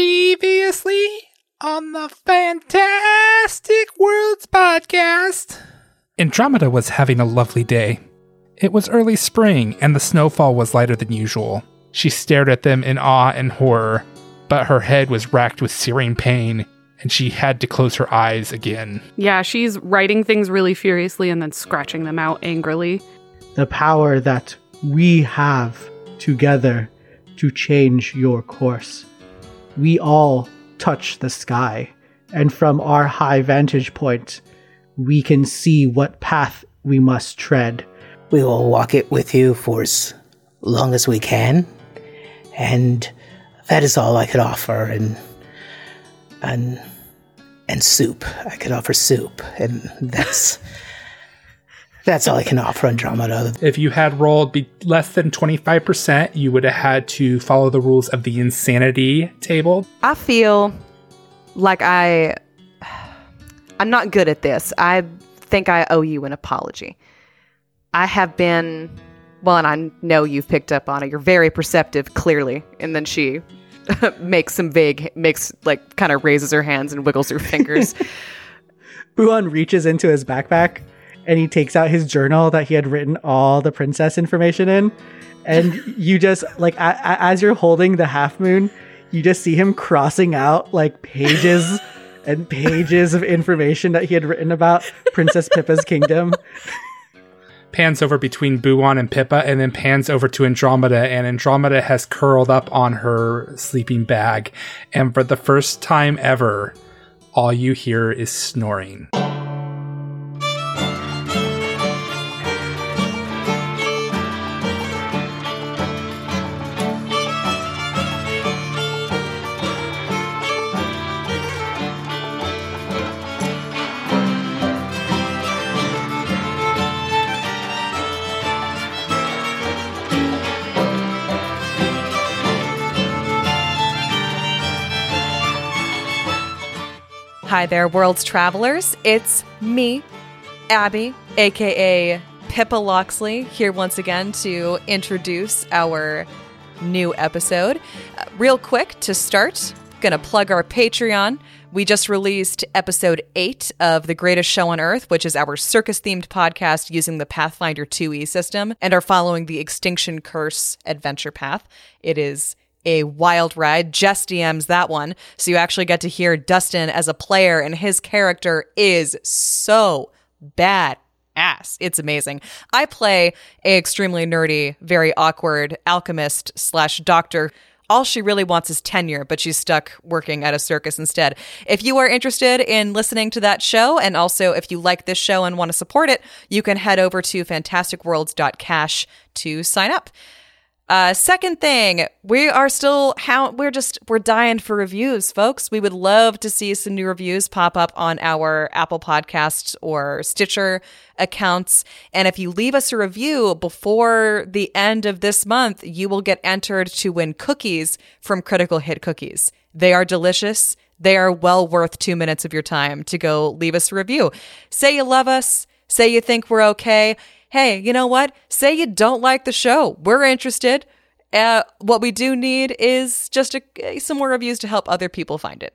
Previously on the Fantastic Worlds podcast. Andromeda was having a lovely day. It was early spring and the snowfall was lighter than usual. She stared at them in awe and horror, but her head was racked with searing pain and she had to close her eyes again. Yeah, she's writing things really furiously and then scratching them out angrily. The power that we have together to change your course. We all touch the sky, and from our high vantage point, we can see what path we must tread. We will walk it with you for as long as we can, and that is all I could offer. And and and soup. I could offer soup, and that's that's all I can offer Andromeda. If you had rolled be less than 25%, you would have had to follow the rules of the insanity table. I feel like I I'm not good at this. I think I owe you an apology. I have been well, and I know you've picked up on it. You're very perceptive, clearly. And then she makes some vague, makes like kind of raises her hands and wiggles her fingers. Buon reaches into his backpack and he takes out his journal that he had written all the princess information in. And you just, like, a- a- as you're holding the half moon, you just see him crossing out like pages and pages of information that he had written about Princess Pippa's kingdom. Pans over between Buon and Pippa, and then pans over to Andromeda, and Andromeda has curled up on her sleeping bag. And for the first time ever, all you hear is snoring. Hi there, world's travelers. It's me, Abby, aka Pippa Loxley, here once again to introduce our new episode. Uh, real quick to start, gonna plug our Patreon. We just released episode 8 of The Greatest Show on Earth, which is our circus themed podcast using the Pathfinder 2e system and are following the Extinction Curse adventure path. It is a wild ride. Jess DMs that one. So you actually get to hear Dustin as a player, and his character is so bad ass. It's amazing. I play a extremely nerdy, very awkward alchemist slash doctor. All she really wants is tenure, but she's stuck working at a circus instead. If you are interested in listening to that show, and also if you like this show and want to support it, you can head over to fantasticworlds.cash to sign up. Uh, second thing, we are still how we're just we're dying for reviews, folks. We would love to see some new reviews pop up on our Apple Podcasts or Stitcher accounts. And if you leave us a review before the end of this month, you will get entered to win cookies from Critical Hit Cookies. They are delicious. They are well worth two minutes of your time to go leave us a review. Say you love us. Say you think we're okay hey, you know what? Say you don't like the show. We're interested. Uh, what we do need is just a, some more reviews to help other people find it.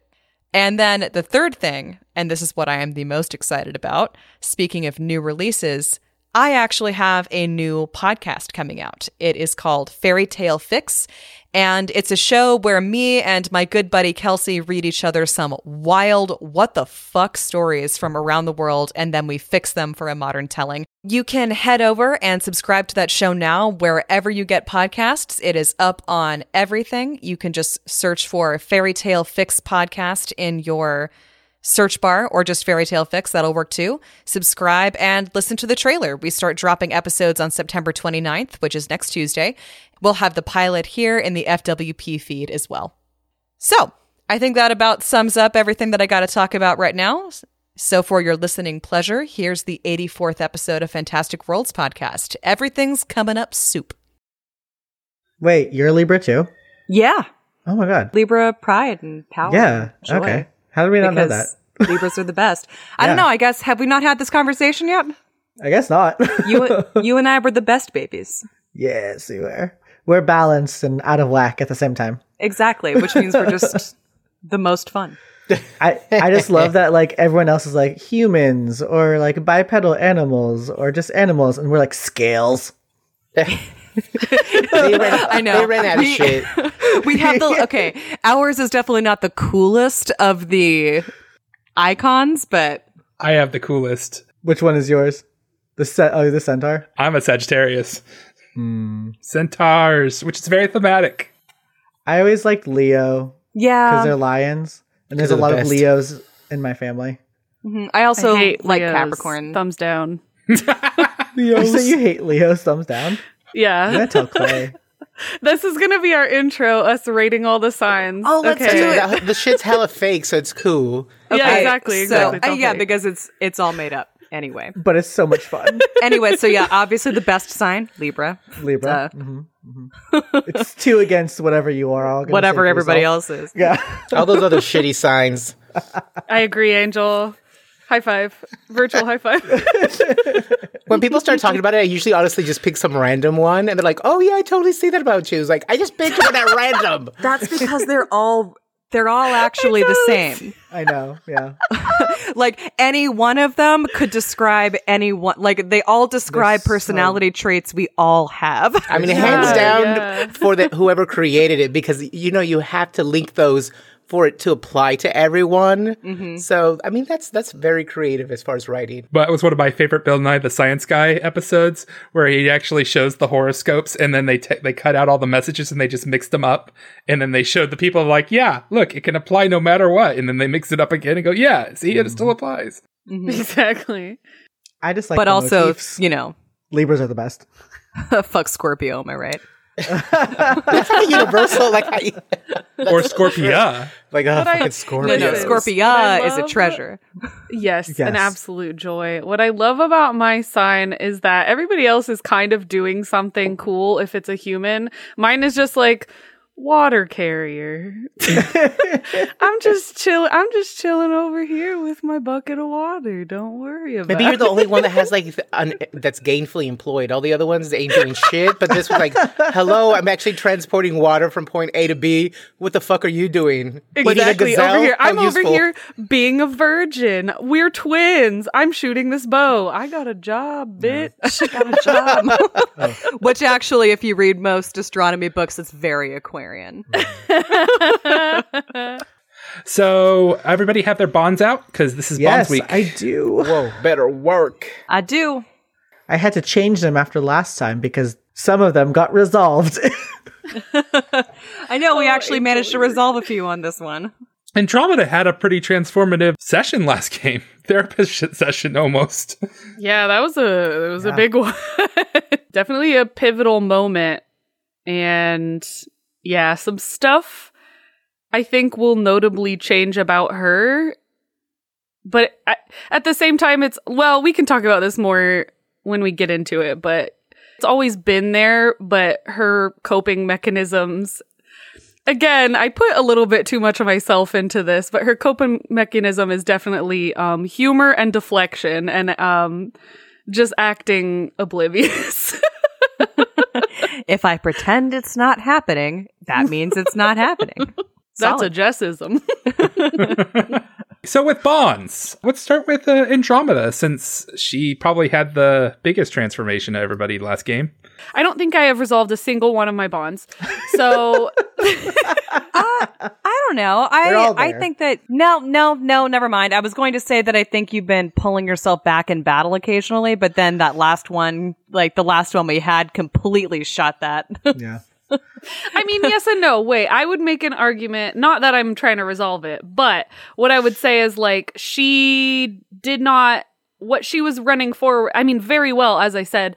And then the third thing, and this is what I am the most excited about, speaking of new releases, I actually have a new podcast coming out. It is called Fairy Tale Fix, and it's a show where me and my good buddy Kelsey read each other some wild, what the fuck stories from around the world, and then we fix them for a modern telling. You can head over and subscribe to that show now wherever you get podcasts. It is up on everything. You can just search for Fairy Tale Fix podcast in your search bar or just Fairy Tale Fix. That'll work too. Subscribe and listen to the trailer. We start dropping episodes on September 29th, which is next Tuesday. We'll have the pilot here in the FWP feed as well. So, I think that about sums up everything that I got to talk about right now. So, for your listening pleasure, here's the 84th episode of Fantastic Worlds podcast. Everything's coming up soup. Wait, you're a Libra too? Yeah. Oh my god. Libra pride and power. Yeah. and joy. Okay. How did we not know that? Libras are the best. I don't know. I guess have we not had this conversation yet? I guess not. You you and I were the best babies. yes, we were. We're balanced and out of whack at the same time. Exactly, which means we're just the most fun. I, I just love that like everyone else is like humans or like bipedal animals or just animals and we're like scales. They ran, I know. They ran out of We- shit. we have the okay. Ours is definitely not the coolest of the icons, but I have the coolest. Which one is yours? The set oh the centaur? I'm a Sagittarius. Centaurs, which is very thematic. I always liked Leo Yeah, because they're lions. And there's a they're lot the of. Leos in my family. Mhm. I also I hate like Leos. Capricorn. Thumbs down. You say you hate Leos, thumbs down. Yeah. I'm gonna tell Clay. This is gonna be our intro, us rating all the signs. Oh, let's okay. do it. The, the shit's hella fake, so it's cool. Yeah, Okay, exactly. So Exactly. It's uh, all yeah, fake. because it's it's all made up anyway. but it's so much fun. anyway, so yeah, obviously the best sign Libra, Libra. Mhm. it's two against whatever you are all. gonna say whatever for everybody yourself. else is. Yeah. All those other shitty signs. I agree, Angel. High five. Virtual high five. When people start talking about it, I usually honestly just pick some random one, and they're like, "Oh yeah, I totally see that about you." It's like I just picked one at random. That's because they're all they're all actually the same. I know. Yeah. Like any one of them could describe anyone. Like they all describe They're so- personality traits we all have. I mean, Yeah, hands down yeah. for the whoever created it because you know you have to link those for it to apply to everyone. Mm-hmm. So I mean, that's that's very creative as far as writing. But it was one of my favorite Bill Nye the Science Guy episodes where he actually shows the horoscopes and then they ta they cut out all the messages and they just mixed them up and then they showed the people like, yeah, look, it can apply no matter what, and then they mix it up again and go, yeah, see, it still applies. exactly. I just like but the also, motifs. you know, Libras are the best. fuck Scorpio. Am I right? That's kind of universal. Like, I, Or Scorpia. like oh, I- fucking No, Scorpio. No, no, Yes. Scorpio is a treasure. Yes, Yes. an absolute joy. What I love about my sign is that everybody else is kind of doing something cool if it's a human. Mine is just like water carrier. I'm just chilling. I'm just chilling over here with my bucket of water. Don't worry about it. Maybe you're the only one that has like th- un- that's gainfully employed. All the other ones ain't doing shit. But this was like, hello, I'm actually transporting water from point A to B. What the fuck are you doing? Eating a Exactly over here. How I'm over here being a virgin. We're twins. I'm shooting this bow. I got a job, bitch. I got a job. Oh. Which actually, if you read most astronomy books, it's very Aquarian. So everybody have their bonds out because this is Yes, Bonds Week. I do. Whoa, better work. I do. I had to change them after last time because some of them got resolved. I know we oh, actually managed to resolve a few on this one. Andromeda had a pretty transformative session last game, therapist session almost. Yeah, that was a it was Yeah. a big one. Definitely a pivotal moment. And yeah, some stuff I think will notably change about her. But at, the same time it's well, we can talk about this more when we get into it, but it's always been there, but her coping mechanisms again, I put a little bit too much of myself into this, but her coping mechanism is definitely um, humor and deflection and um, just acting oblivious. If I pretend it's not happening, that means it's not happening. That's a Jessism. So with Bonds, let's start with uh, Andromeda since she probably had the biggest transformation of everybody last game. I don't think I have resolved a single one of my bonds. So I don't know. I all I think that no, no, no, never mind. I was going to say that I think you've been pulling yourself back in battle occasionally, but then that last one, like the last one we had, completely shot that. yeah. I mean, yes and no. Wait, I would make an argument, not that I'm trying to resolve it, but what I would say is like she did not what she was running for. I mean, very well, as I said,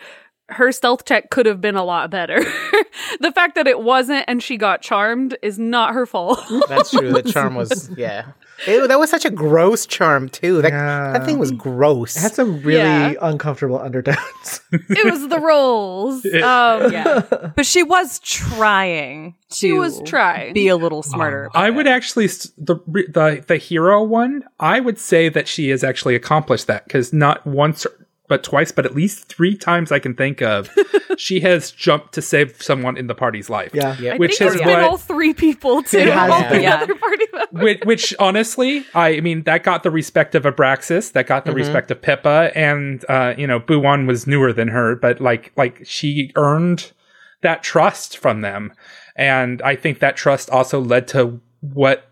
her stealth check could have been a lot better. the fact that it wasn't and she got charmed is not her fault. That's true. The charm was yeah. Ew, that was such a gross charm too. That Yeah. that thing was gross. It had some really Yeah. uncomfortable undertones. it was the roles. Um, yeah, but she was trying to. She was trying. be a little smarter. I would actually the the the hero one. I would say that she has actually accomplished that because not once but twice, but at least three times I can think of, she has jumped to save someone in the party's life. Yeah. Yeah. I Which think it's been what- all three people too. It has all been. Yeah. other party members. which, which honestly, I mean, that got the respect of Abraxas, that got the respect of Pippa, and uh, you know, Buon was newer than her, but like, like she earned that trust from them, and I think that trust also led to what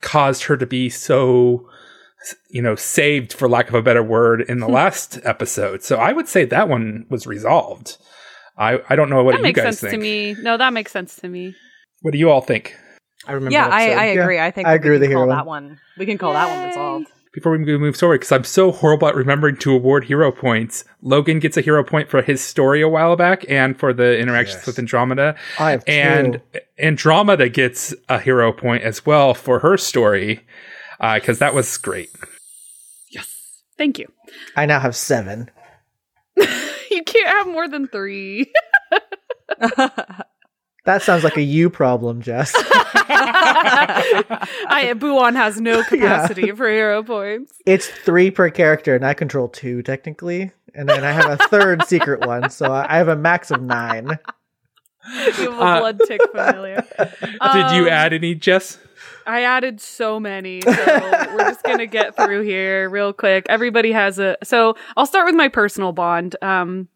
caused her to be so, you know, saved, for lack of a better word, in the hmm. last episode. So I would say that one was resolved. I I don't know what That you makes guys sense think. to me. No, that makes sense to me. What do you all think? I remember. Yeah, that I, episode. I Yeah. agree. I think I agree with the call hero that one. We can call that one resolved. before we move forward, because I'm so horrible at remembering to award hero points. Logan gets a hero point for his story a while back and for the interactions Yes. with Andromeda. I have two. And Andromeda gets a hero point as well for her story, because that was great. Yes, thank you. I now have seven. You can't have more than three. That sounds like a you problem, Jess. I Buon has no capacity for hero points. it's three per character, and I control two technically, and then I have a third secret one, so I I have a max of nine. You have a Uh, blood tick familiar. Did you Um, add any, Jess? I added so many. So we're just gonna get through here real quick. Everybody has a so I'll start with my personal bond. Um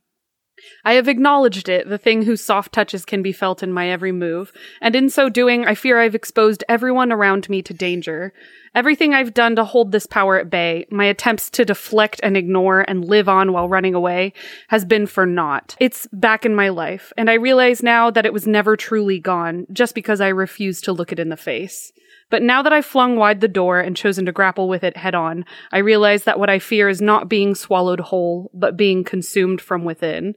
I have acknowledged it, the thing whose soft touches can be felt in my every move, and in so doing, I fear I've exposed everyone around me to danger. Everything I've done to hold this power at bay, my attempts to deflect and ignore and live on while running away, has been for naught. It's back in my life, and I realize now that it was never truly gone, just because I refused to look it in the face. But now that I've flung wide the door and chosen to grapple with it head on, I realize that what I fear is not being swallowed whole, but being consumed from within.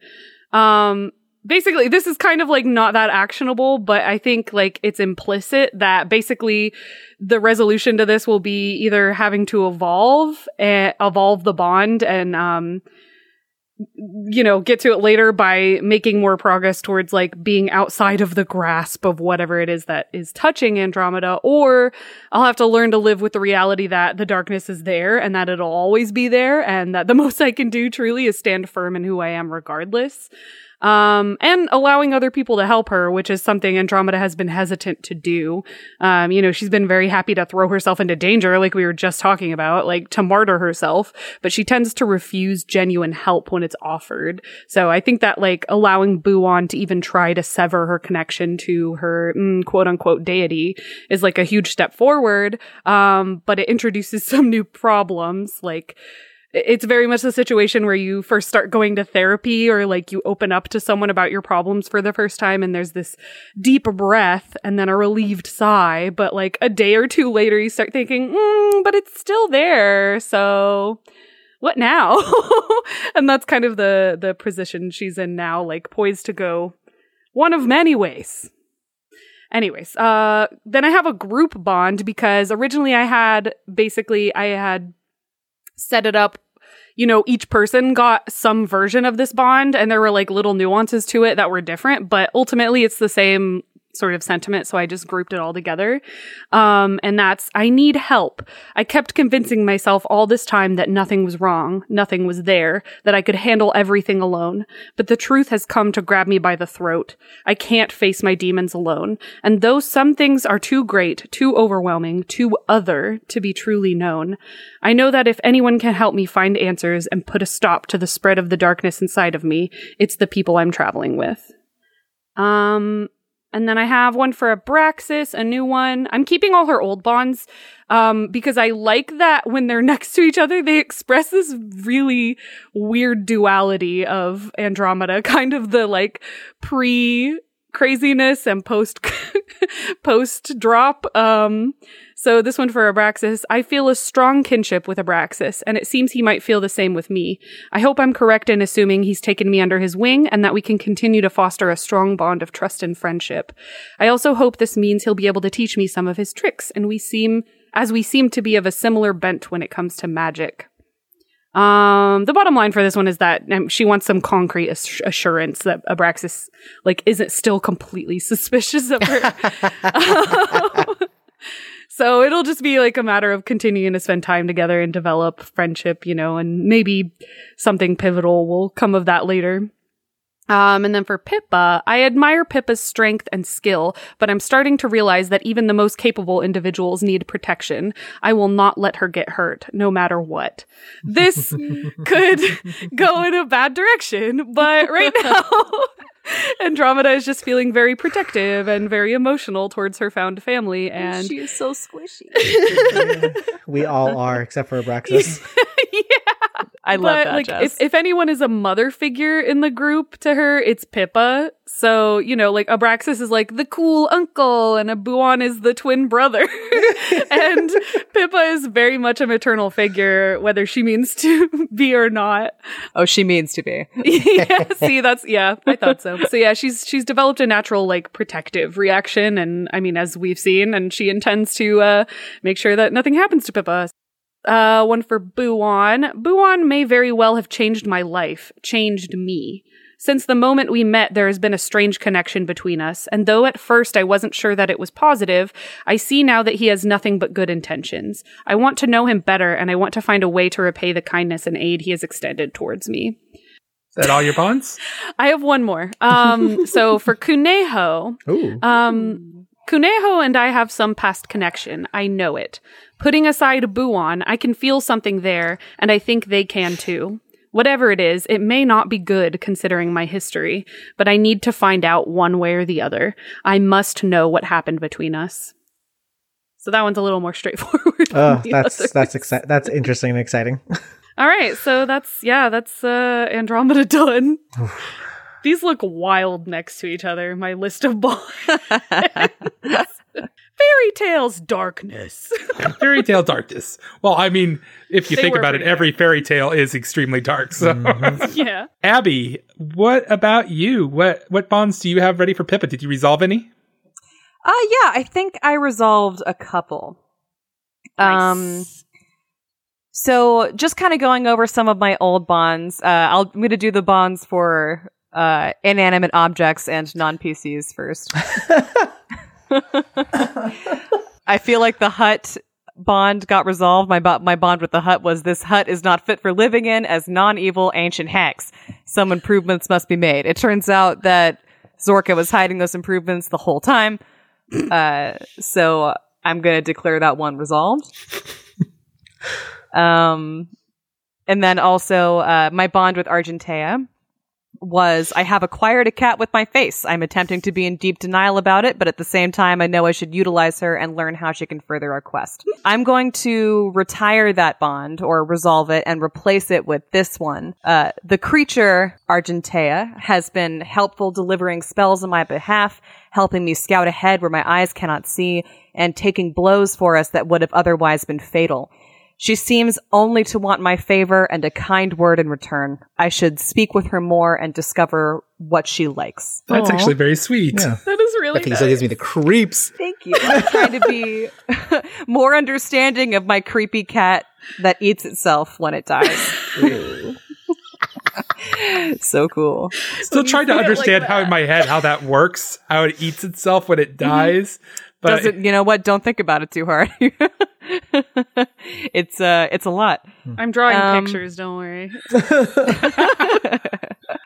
Um, basically, this is kind of like not that actionable, but I think like it's implicit that basically the resolution to this will be either having to evolve, uh, evolve the bond and, um, you know, get to it later by making more progress towards like being outside of the grasp of whatever it is that is touching Andromeda, or I'll have to learn to live with the reality that the darkness is there and that it'll always be there, and that the most I can do truly is stand firm in who I am regardless. Um, and allowing other people to help her, which is something Andromeda has been hesitant to do. Um, you know, she's been very happy to throw herself into danger, like we were just talking about, like to martyr herself, but she tends to refuse genuine help when it's offered. So I think that like allowing Buon to even try to sever her connection to her mm, quote unquote deity is like a huge step forward. Um, but it introduces some new problems, like it's very much the situation where you first start going to therapy or like you open up to someone about your problems for the first time and there's this deep breath and then a relieved sigh but like a day or two later you start thinking mm, but it's still there so what now? And that's kind of the the position she's in now like poised to go one of many ways. Anyways uh then i have a group bond because originally i had basically i had set it up you know each person got some version of this bond and there were like little nuances to it that were different but ultimately it's the same sort of sentiment so i just grouped it all together. Um and that's i need help. I kept convincing myself all this time that nothing was wrong nothing was there that i could handle everything alone. But the truth has come to grab me by the throat. I can't face my demons alone. And though some things are too great too overwhelming too other to be truly known I know that if anyone can help me find answers and put a stop to the spread of the darkness inside of me, it's the people I'm traveling with. Um, and then I have one for Abraxas, a new one. I'm keeping all her old bonds, um, because I like that when they're next to each other, they express this really weird duality of Andromeda, kind of the like pre craziness and post post drop. Um, so this one for Abraxas, I feel a strong kinship with Abraxas, and it seems he might feel the same with me. I hope I'm correct in assuming he's taken me under his wing and that we can continue to foster a strong bond of trust and friendship. I also hope this means he'll be able to teach me some of his tricks, and we seem as we seem to be of a similar bent when it comes to magic. Um, the bottom line for this one is that um, she wants some concrete ass- assurance that Abraxas like isn't still completely suspicious of her. So it'll just be like a matter of continuing to spend time together and develop friendship, you know, and maybe something pivotal will come of that later. Um, and then for Pippa, I admire Pippa's strength and skill, but I'm starting to realize that even the most capable individuals need protection. I will not let her get hurt, no matter what. This could go in a bad direction, but right now, Andromeda is just feeling very protective and very emotional towards her found family, and she is so squishy. We all are, except for Abraxas. yeah. I love but that. like Jess. if, if anyone is a mother figure in the group to her, it's Pippa. So, you know, like Abraxas is like the cool uncle and Abuon is the twin brother. and Pippa is very much a maternal figure, whether she means to be or not. oh, she means to be. yeah, see, that's yeah, I thought so. So yeah, she's she's developed a natural like protective reaction, and I mean, as we've seen, and she intends to uh make sure that nothing happens to Pippa. Uh, one for Buon. Buon may very well have changed my life, changed me. Since the moment we met, there has been a strange connection between us, and though at first I wasn't sure that it was positive, I see now that he has nothing but good intentions. I want to know him better, and I want to find a way to repay the kindness and aid he has extended towards me. Is that all your bonds? I have one more. Um, so for Kuneho, Ooh. um, Kuneho and I have some past connection. I know it. Putting aside Buon, I can feel something there, and I think they can too. Whatever it is, it may not be good considering my history, but I need to find out one way or the other. I must know what happened between us. So that one's a little more straightforward. Oh, that's others. that's exci- That's interesting and exciting. All right, so that's yeah, that's uh Andromeda done. These look wild next to each other. My list of bonds. Fairy tales, darkness. fairy tale darkness. Well, I mean, if you They think about it, pretty every fairy tale is extremely dark. So, yeah. Abby, what about you? What what bonds do you have ready for Pippa? Did you resolve any? Uh yeah, I think I resolved a couple. Um so just kind of going over some of my old bonds. Uh I'll, I'm going to do the bonds for uh inanimate objects and non-PCs first. I feel like the hut bond got resolved. My bo- my bond with the hut was this hut is not fit for living in as non-evil ancient hacks. Some improvements must be made. It turns out that Zorka was hiding those improvements the whole time. Uh, so I'm going to declare that one resolved. um, and then also, uh, my bond with Argentea was I have acquired a cat with my face. I'm attempting to be in deep denial about it, but at the same time, I know I should utilize her and learn how she can further our quest. I'm going to retire that bond or resolve it and replace it with this one. Uh, the creature, Argentea, has been helpful delivering spells on my behalf, helping me scout ahead where my eyes cannot see, and taking blows for us that would have otherwise been fatal. She seems only to want my favor and a kind word in return. I should speak with her more and discover what she likes. That's Aw. actually very sweet. Yeah. That is really I think so gives me the creeps. Thank you. I'm trying to be more understanding of my creepy cat that eats itself when it dies. so cool. Still trying to say it like understand how in my head how that works, how it eats itself when it mm-hmm. dies. But Doesn't you know what? Don't think about it too hard. it's uh it's a lot. I'm drawing Um, pictures, don't worry.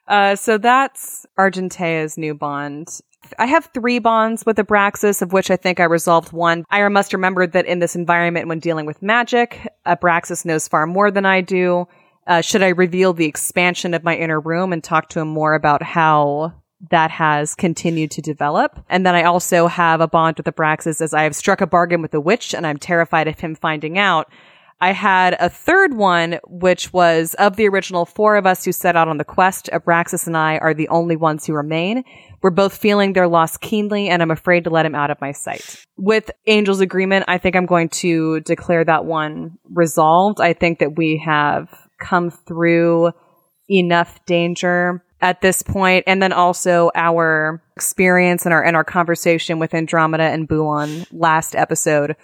uh, so that's Argentea's new bond. I have three bonds with Abraxas, of which I think I resolved one. I must remember that in this environment, when dealing with magic, Abraxas knows far more than I do. Uh, should I reveal the expansion of my inner room and talk to him more about how that has continued to develop? And then I also have a bond with Abraxas as I have struck a bargain with the witch and I'm terrified of him finding out. I had a third one, which was of the original four of us who set out on the quest, Abraxas and I are the only ones who remain. We're both feeling their loss keenly, and I'm afraid to let him out of my sight. With Angel's agreement, I think I'm going to declare that one resolved. I think that we have come through enough danger at this point, and then also our experience and our and our conversation with Andromeda and Buon last episode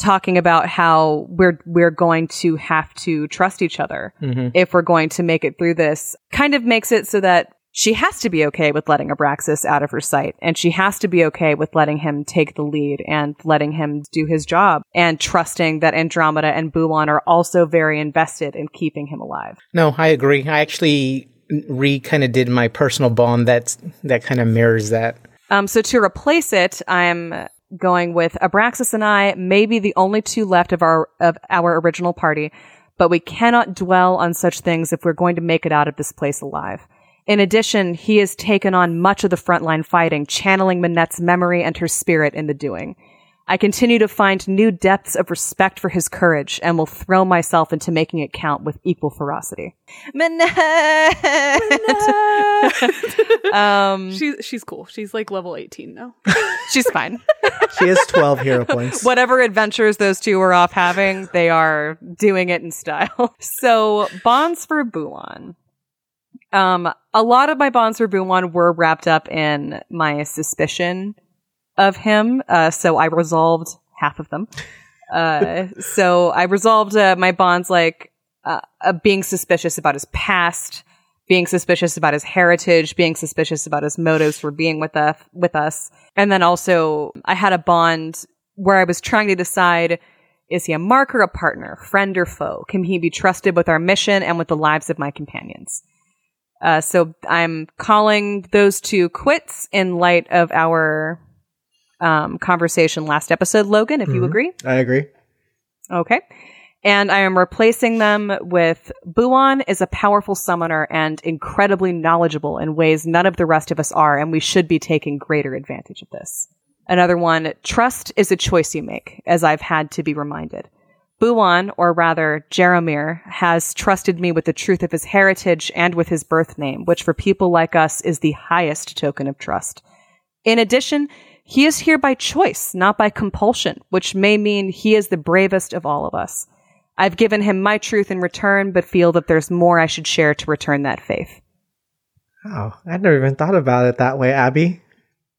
talking about how we're we're going to have to trust each other mm-hmm. if we're going to make it through this kind of makes it so that she has to be okay with letting Abraxas out of her sight, and she has to be okay with letting him take the lead and letting him do his job, and trusting that Andromeda and Buon are also very invested in keeping him alive. No, I agree. I actually re kind of did my personal bond that's that kind of mirrors that. Um, so to replace it, I'm going with Abraxas and I, maybe the only two left of our of our original party, but we cannot dwell on such things if we're going to make it out of this place alive. In addition, he has taken on much of the frontline fighting, channeling Manette's memory and her spirit in the doing. I continue to find new depths of respect for his courage and will throw myself into making it count with equal ferocity. Manette! um, She's she's cool. She's like level 18 now. she's fine. She has 12 hero points. Whatever adventures those two are off having, they are doing it in style. So, bonds for Buon. Um, a lot of my bonds for Buon were wrapped up in my suspicion of him. Uh, so I resolved half of them. Uh, so I resolved uh, my bonds like uh, being suspicious about his past, being suspicious about his heritage, being suspicious about his motives for being with us, with us, and then also I had a bond where I was trying to decide. Is he a marker, a partner, friend, or foe? Can he be trusted with our mission and with the lives of my companions? Uh, so I'm calling those two quits in light of our um, conversation last episode, Logan, if you Mhm. agree. I agree. Okay. And I am replacing them with Buon is a powerful summoner and incredibly knowledgeable in ways none of the rest of us are, and we should be taking greater advantage of this. Another one, trust is a choice you make, as I've had to be reminded. Buon, or rather Jeromir, has trusted me with the truth of his heritage and with his birth name, which for people like us is the highest token of trust. In addition, he is here by choice, not by compulsion, which may mean he is the bravest of all of us. I've given him my truth in return, but feel that there's more I should share to return that faith. Oh, I'd never even thought about it that way, Abby.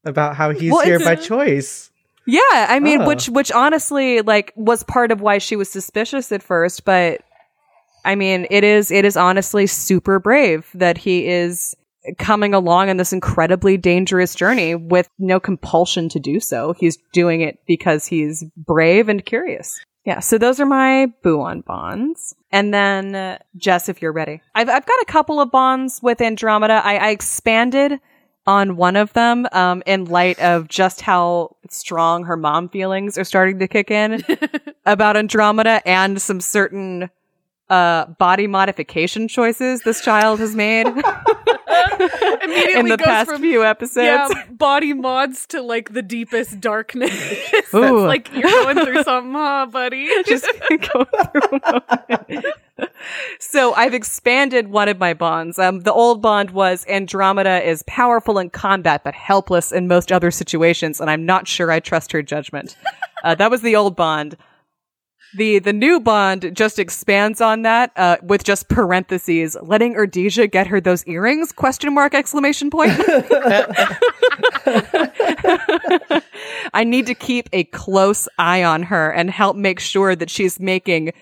About how he's Well, here by choice. Yeah, I mean, Oh. which which honestly like was part of why she was suspicious at first, but I mean, it is it is honestly super brave that he is coming along on this incredibly dangerous journey with no compulsion to do so. He's doing it because he's brave and curious. Yeah, so those are my Buon bonds. And then, uh, Jess, if you're ready, I've, I've got a couple of bonds with Andromeda. I, I expanded on one of them um, in light of just how strong her mom feelings are starting to kick in about Andromeda and some certain uh, body modification choices this child has made Immediately in the goes past from few episodes. yeah, body mods to like the deepest darkness. That's Ooh. like you're going through something, huh, buddy? just go through a moment. so I've expanded one of my bonds. Um, the old bond was Andromeda is powerful in combat but helpless in most other situations, and I'm not sure I trust her judgment. Uh, that was the old bond. The the new bond just expands on that uh, with just parentheses, letting Erdesia get her those earrings? Question mark exclamation point. I need to keep a close eye on her and help make sure that she's making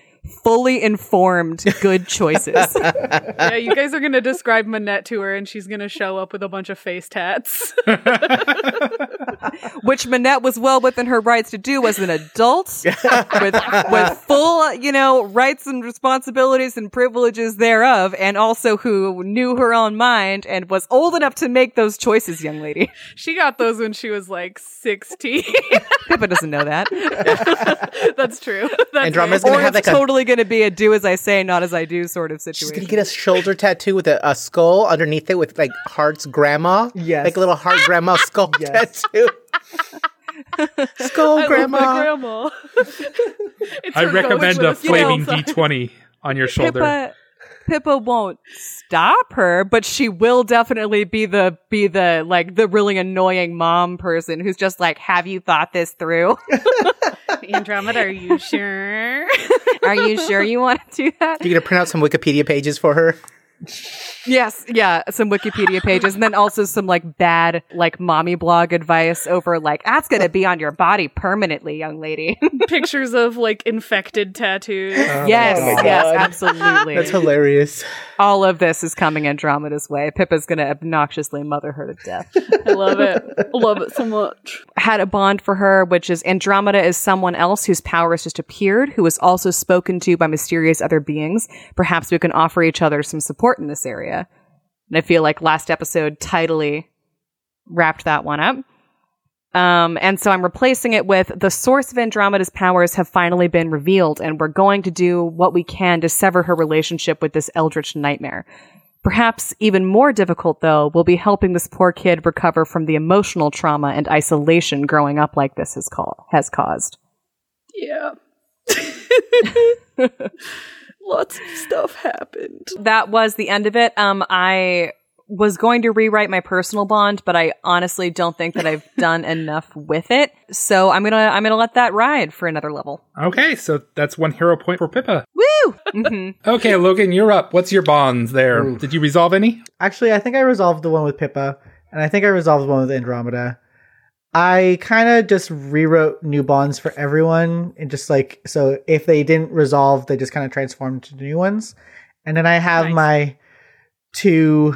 fully informed good choices. yeah, you guys are gonna describe Manette to her, and she's gonna show up with a bunch of face tats. which Manette was well within her rights to do as an adult with with full, you know, rights and responsibilities and privileges thereof, and also who knew her own mind and was old enough to make those choices, young lady. she got those when she was like sixteen. Pippa doesn't know that. That's true. That's Andromeda's gonna have it's like a totally going to be a do as I say, not as I do sort of situation. She's situation. gonna get a shoulder tattoo with a, a skull underneath it with like Heart's grandma. Yes. Like a little heart grandma skull Yes. tattoo. skull I grandma. love my grandma. I recommend a a flaming skull. D20 on your shoulder. Pippa, Pippa won't stop her, but she will definitely be the be the like the really annoying mom person who's just like, "Have you thought this through? Andromeda, are you sure? Are you sure you want to do that?" You're gonna print out some Wikipedia pages for her. Yes, yeah, some Wikipedia pages, and then also some like bad like mommy blog advice over like that's gonna be on your body permanently, young lady. Pictures of like infected tattoos. Oh yes, my God. yes, absolutely. That's hilarious. All of this is coming Andromeda's way. Pippa's gonna obnoxiously mother her to death. I love it. I love it so much. Had a bond for her, which is Andromeda is someone else whose powers just appeared, who was also spoken to by mysterious other beings. Perhaps we can offer each other some support in this area. And I feel like last episode tidily wrapped that one up. Um, and so I'm replacing it with the source of Andromeda's powers have finally been revealed, and we're going to do what we can to sever her relationship with this eldritch nightmare. Perhaps even more difficult, though, will be helping this poor kid recover from the emotional trauma and isolation growing up like this has, ca- has caused. Yeah. Lots of stuff happened. That was the end of it. Um, I was going to rewrite my personal bond, but I honestly don't think that I've done enough with it. So I'm gonna I'm gonna let that ride for another level. Okay, so that's one hero point for Pippa. Woo! hmm Okay, Logan, you're up. What's your bonds there? Ooh. Did you resolve any? Actually, I think I resolved the one with Pippa, and I think I resolved the one with Andromeda. I kind of just rewrote new bonds for everyone, and just like so, if they didn't resolve, they just kind of transformed to new ones. And then I have Nice. my two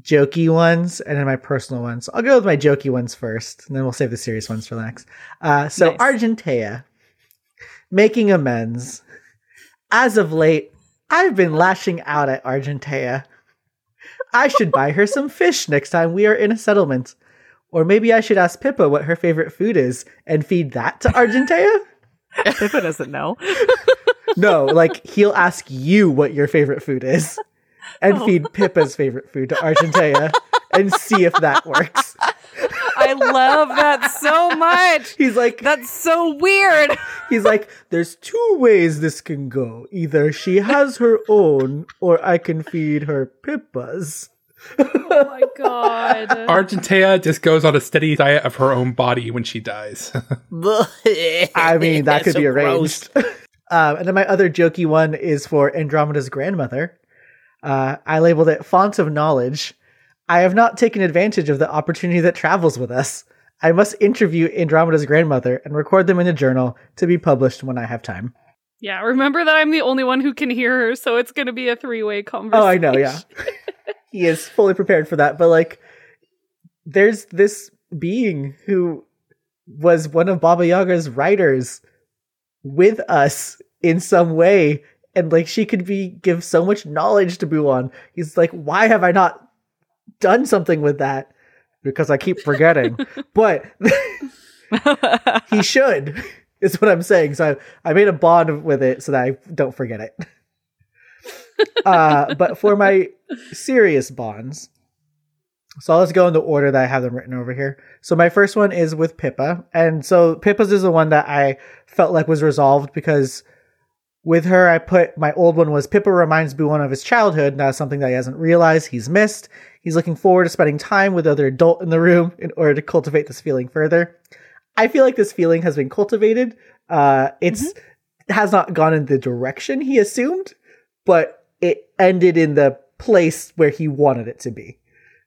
jokey ones, and then my personal ones. I'll go with my jokey ones first, and then we'll save the serious ones for next. Uh, so Nice. Argentea, making amends. As of late, I've been lashing out at Argentea. I should buy her some fish next time we are in a settlement. Or maybe I should ask Pippa what her favorite food is and feed that to Argentea? Pippa doesn't know. No, like he'll ask you what your favorite food is and oh. feed Pippa's favorite food to Argentea and see if that works. I love that so much. He's like That's so weird. he's like there's two ways this can go. Either she has her own or I can feed her Pippa's. Oh my god. Argentea just goes on a steady diet of her own body when she dies. I mean, that could so be arranged. um, and then my other jokey one is for Andromeda's grandmother. Uh, I labeled it Font of Knowledge. I have not taken advantage of the opportunity that travels with us. I must interview Andromeda's grandmother and record them in a journal to be published when I have time. Yeah, remember that I'm the only one who can hear her, so it's gonna be a three way conversation. Oh, I know, yeah. He is fully prepared for that. But, like, there's this being who was one of Baba Yaga's riders with us in some way. And, like, she could be, give so much knowledge to Buon. He's like, why have I not done something with that? Because I keep forgetting. but he should, is what I'm saying. So I, I made a bond with it so that I don't forget it. Uh, but for my serious bonds, so let's go in the order that I have them written over here. So my first one is with Pippa, and so Pippa's is the one that I felt like was resolved because with her, I put my old one was Pippa reminds Buon of his childhood. That's something that he hasn't realized he's missed. He's looking forward to spending time with other adult in the room in order to cultivate this feeling further. I feel like this feeling has been cultivated. Uh, it's has not gone in the direction he assumed, but it ended in the place where he wanted it to be.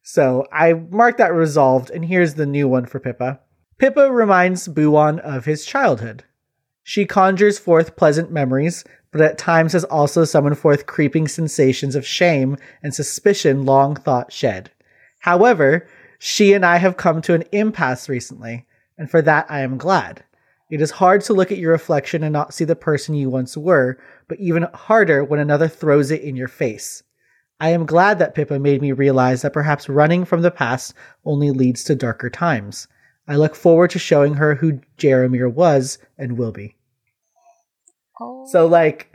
So I marked that resolved, and here's the new one for Pippa. Pippa reminds Buon of his childhood. She conjures forth pleasant memories, but at times has also summoned forth creeping sensations of shame and suspicion long thought shed. However, she and I have come to an impasse recently, and for that I am glad. It is hard to look at your reflection and not see the person you once were, but even harder when another throws it in your face. I am glad that Pippa made me realize that perhaps running from the past only leads to darker times. I look forward to showing her who Jeremir was and will be. Oh. So like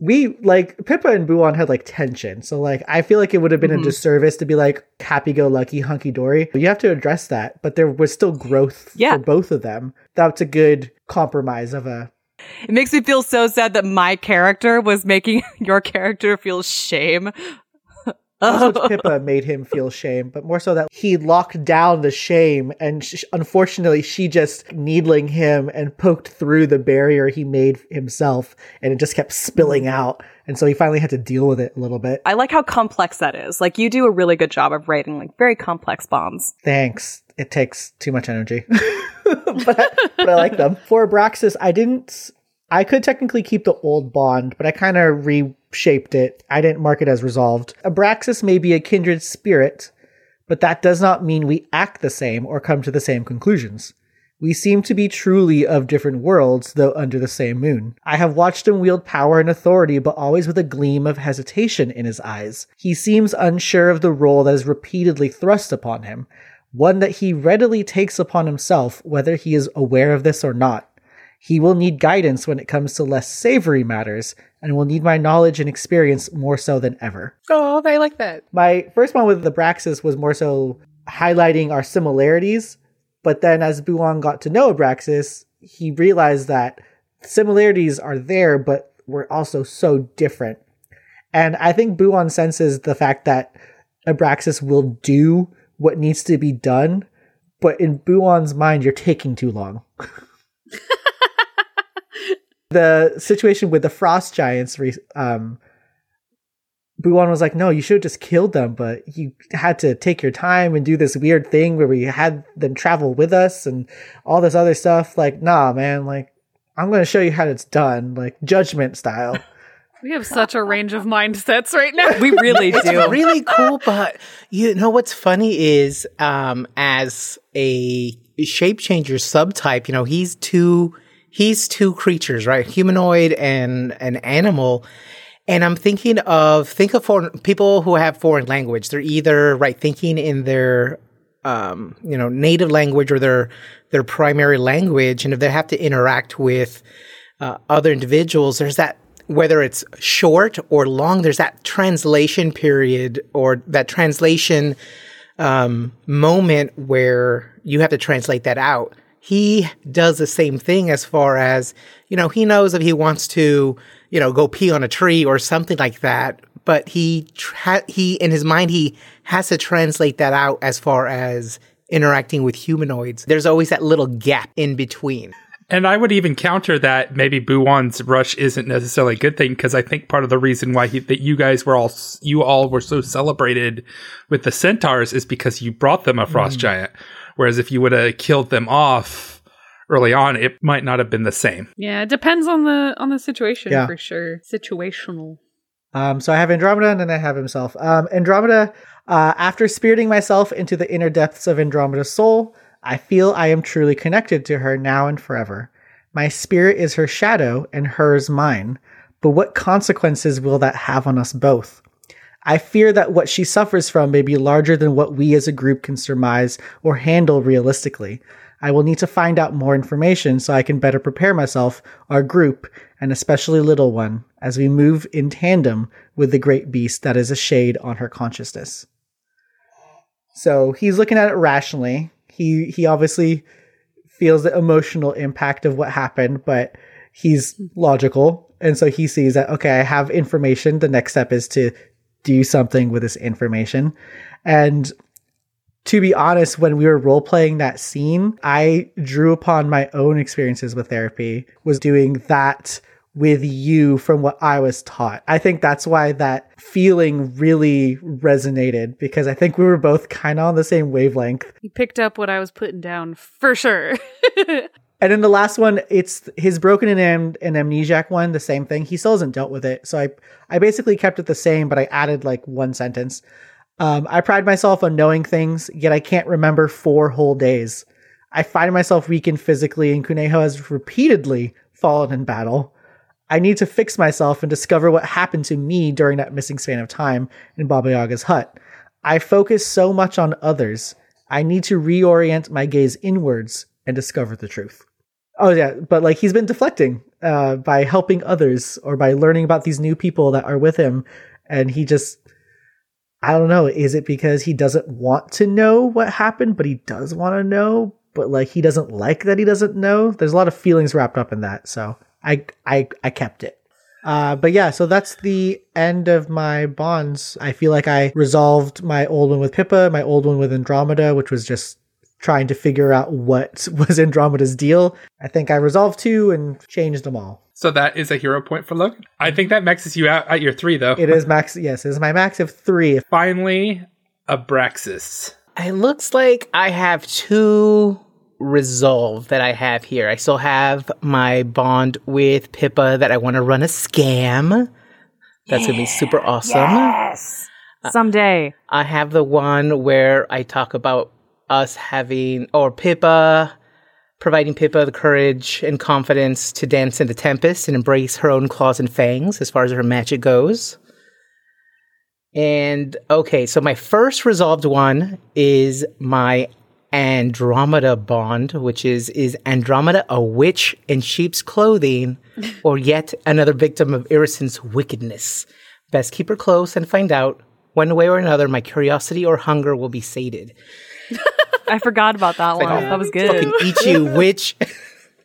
we like Pippa and Buon had like tension. So like I feel like it would have been a Mhm. disservice to be like happy go lucky, hunky dory. You have to address that. But there was still growth Yeah. for both of them. That's a good compromise of a It makes me feel so sad that my character was making your character feel shame Not so much Pippa made him feel shame, but more so that he locked down the shame, and sh- unfortunately, she just needling him and poked through the barrier he made himself, and it just kept spilling mm. out. And so he finally had to deal with it a little bit. I like how complex that is. Like you do a really good job of writing like very complex bonds. Thanks. It takes too much energy, but, I, but I like them. For Abraxas, I didn't. I could technically keep the old bond, but I kind of reshaped it. I didn't mark it as resolved. Abraxas may be a kindred spirit, but that does not mean we act the same or come to the same conclusions. We seem to be truly of different worlds, though under the same moon. I have watched him wield power and authority, but always with a gleam of hesitation in his eyes. He seems unsure of the role that is repeatedly thrust upon him, one that he readily takes upon himself, whether he is aware of this or not. He will need guidance when it comes to less savory matters, and will need my knowledge and experience more so than ever. Oh, I like that. My first one with the Abraxas was more so highlighting our similarities, but then as Buon got to know Abraxas, he realized that similarities are there, but we're also so different. And I think Buon senses the fact that Abraxas will do what needs to be done, but in Buon's mind, you're taking too long. the situation with the frost giants re- um Buon was like, no, you should have just killed them, but you had to take your time and do this weird thing where we had them travel with us and all this other stuff. Like, nah, man, like, I'm going to show you how it's done, like judgment style. We have such a range of mindsets right now. We really It's do. really cool, but you know what's funny is um as a shape changer subtype, you know, he's two he's two creatures, right? Humanoid and an animal. And I'm thinking of think of foreign people who have foreign language. They're either right thinking in their um, you know, native language or their their primary language, and if they have to interact with uh, other individuals, there's that whether it's short or long, there's that translation period or that translation um, moment where you have to translate that out. He does the same thing as far as, you know, he knows if he wants to, you know, go pee on a tree or something like that, but he, tra- he, in his mind, he has to translate that out as far as interacting with humanoids. There's always that little gap in between. And I would even counter that maybe Buon's rush isn't necessarily a good thing because I think part of the reason why he, that you guys were all you all were so celebrated with the centaurs is because you brought them a frost mm. giant, whereas if you would have killed them off early on, it might not have been the same. yeah, it depends on the on the situation Yeah. for sure. Situational. Um, so I have Andromeda and then I have himself. Um, Andromeda, uh, after spiriting myself into the inner depths of Andromeda's soul, I feel I am truly connected to her now and forever. My spirit is her shadow and hers mine. But what consequences will that have on us both? I fear that what she suffers from may be larger than what we as a group can surmise or handle realistically. I will need to find out more information so I can better prepare myself, our group, and especially little one, as we move in tandem with the great beast that is a shade on her consciousness. So he's looking at it rationally. He he obviously feels the emotional impact of what happened, but he's logical. And so he sees that, okay, I have information. The next step is to do something with this information. And to be honest, when we were role playing that scene, I drew upon my own experiences with therapy, was doing that with you from what I was taught. I think that's why that feeling really resonated because I think we were both kind of on the same wavelength. He picked up what I was putting down for sure. And then the last one, it's his broken and, and amnesiac one, the same thing. He still hasn't dealt with it. So I, I basically kept it the same, but I added like one sentence. Um, I pride myself on knowing things, yet I can't remember four whole days. I find myself weakened physically, and Kuneho has repeatedly fallen in battle. I need to fix myself and discover what happened to me during that missing span of time in Baba Yaga's hut. I focus so much on others. I need to reorient my gaze inwards and discover the truth. Oh yeah, but like he's been deflecting uh, by helping others or by learning about these new people that are with him, and he just I don't know. Is it because he doesn't want to know what happened, but he does want to know, but like he doesn't like that he doesn't know? There's a lot of feelings wrapped up in that, so I I I kept it. Uh, but yeah, so that's the end of my bonds. I feel like I resolved my old one with Pippa, my old one with Andromeda, which was just trying to figure out what was Andromeda's deal. I think I resolved two and changed them all. So that is a hero point for Logan. I think that maxes you out at your three, though. It is max. Yes, it is my max of three. Finally, Abraxas. It looks like I have two resolve that I have here. I still have my bond with Pippa that I want to run a scam. That's gonna be super awesome. Yes. Uh, Someday. I have the one where I talk about us having, or Pippa providing Pippa the courage and confidence to dance in the tempest and embrace her own claws and fangs as far as her magic goes. And okay, so my first resolved one is my Andromeda bond, which is is Andromeda a witch in sheep's clothing, or yet another victim of Irison's wickedness? Best keep her close and find out. One way or another, my curiosity or hunger will be sated. I forgot about that one. that was good. Fucking eat you, witch.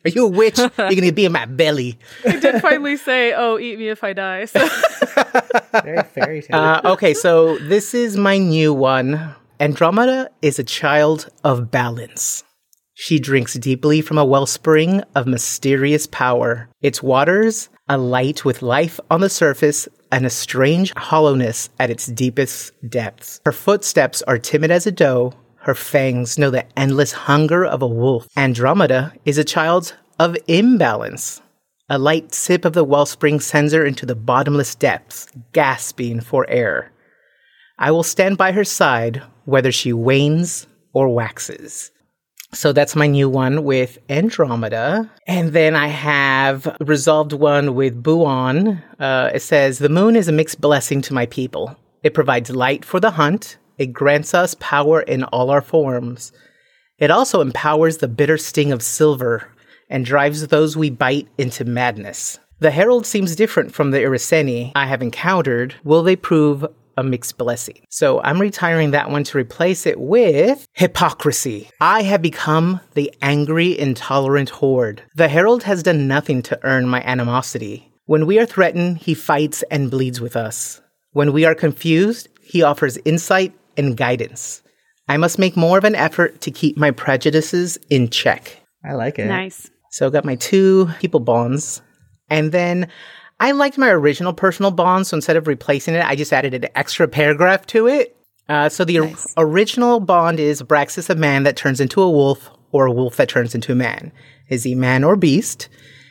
Are you a witch? You're gonna be in my belly. I did finally say, "Oh, eat me if I die." So Very fairy tale. Uh, okay, so this is my new one. Andromeda is a child of balance. She drinks deeply from a wellspring of mysterious power. Its waters, a light with life on the surface and a strange hollowness at its deepest depths. Her footsteps are timid as a doe. Her fangs know the endless hunger of a wolf. Andromeda is a child of imbalance. A light sip of the wellspring sends her into the bottomless depths, gasping for air. I will stand by her side whether she wanes or waxes. So that's my new one with Andromeda. And then I have resolved one with Buon. Uh, it says, The moon is a mixed blessing to my people. It provides light for the hunt, it grants us power in all our forms. It also empowers the bitter sting of silver and drives those we bite into madness. The Herald seems different from the Iriseni I have encountered. Will they prove a mixed blessing? So I'm retiring that one to replace it with hypocrisy. I have become the angry, intolerant horde. The Herald has done nothing to earn my animosity. When we are threatened, he fights and bleeds with us. When we are confused, he offers insight and guidance. I must make more of an effort to keep my prejudices in check. I like it. nice. So I got my two people bonds. And then I liked my original personal bond. So instead of replacing it, I just added an extra paragraph to it. Uh, so the or- original bond is Abraxas, a man that turns into a wolf, or a wolf that turns into a man. Is he man or beast?